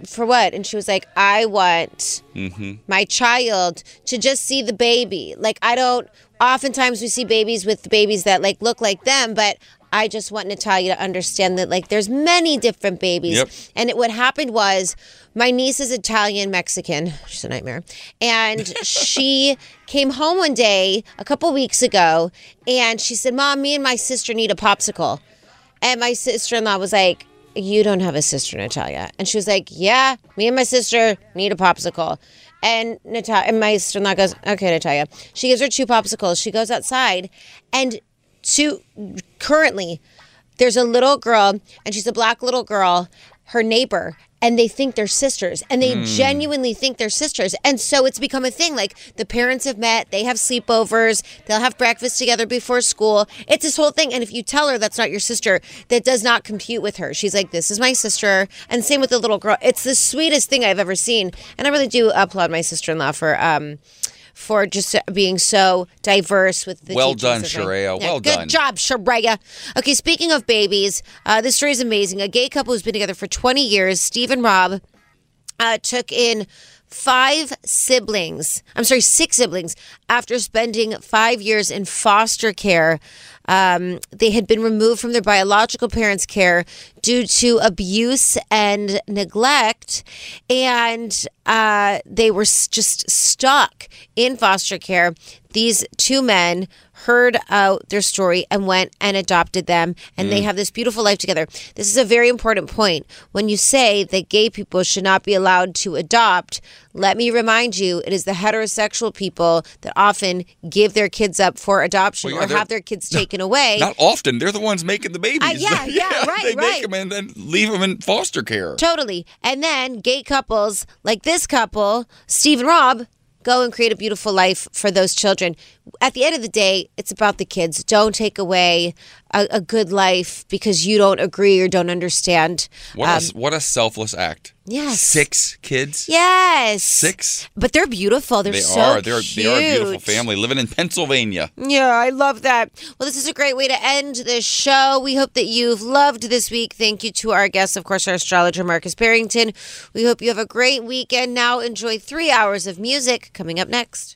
for what?" And she was like, "I want mm-hmm. my child to just see the baby. Like I don't. Oftentimes we see babies with babies that like look like them, but." I just want Natalia to understand that like there's many different babies. Yep. And it, what happened was my niece is Italian Mexican. She's a nightmare. And she came home one day a couple weeks ago and she said, Mom, me and my sister need a popsicle. And my sister in law was like, You don't have a sister, Natalia. And she was like, Yeah, me and my sister need a popsicle. And Natalia, and my sister in law goes, Okay, Natalia. She gives her two popsicles. She goes outside and to currently there's a little girl and she's a black little girl, her neighbor, and they think they're sisters and they genuinely think they're sisters. And so it's become a thing. Like the parents have met, they have sleepovers, they'll have breakfast together before school. It's this whole thing. And if you tell her that's not your sister, that does not compute with her. She's like, this is my sister. And same with the little girl. It's the sweetest thing I've ever seen. And I really do applaud my sister in law for, um, for just being so diverse with the Well done, my- Sharaya. Well good done. Good job, Sharaya. Okay, speaking of babies, uh, this story is amazing. A gay couple who's been together for 20 years, Steve and Rob, uh, took in five siblings. I'm sorry, six siblings after spending five years in foster care. Um, they had been removed from their biological parents' care due to abuse and neglect, and uh, they were just stuck in foster care. These two men heard out their story and went and adopted them, and they have this beautiful life together. This is a very important point. When you say that gay people should not be allowed to adopt, let me remind you, it is the heterosexual people that often give their kids up for adoption Well, yeah, or have their kids taken away. Not often. They're the ones making the babies. Uh, yeah, yeah, right, They right. make them and then leave them in foster care. Totally. And then gay couples like this couple, Steve and Rob, go and create a beautiful life for those children. At the end of the day, it's about the kids. Don't take away a, a good life because you don't agree or don't understand. What Um, a what a selfless act. Yes. Six kids. yes. Six. But they're beautiful. They're They so are. They're cute. they are a beautiful family living in Pennsylvania. Yeah, I love that. Well, this is a great way to end this show. We hope that you've loved this week. Thank you to our guests, of course, our astrologer, Markus Barrington. We hope you have a great weekend. Now, enjoy three hours of music coming up next.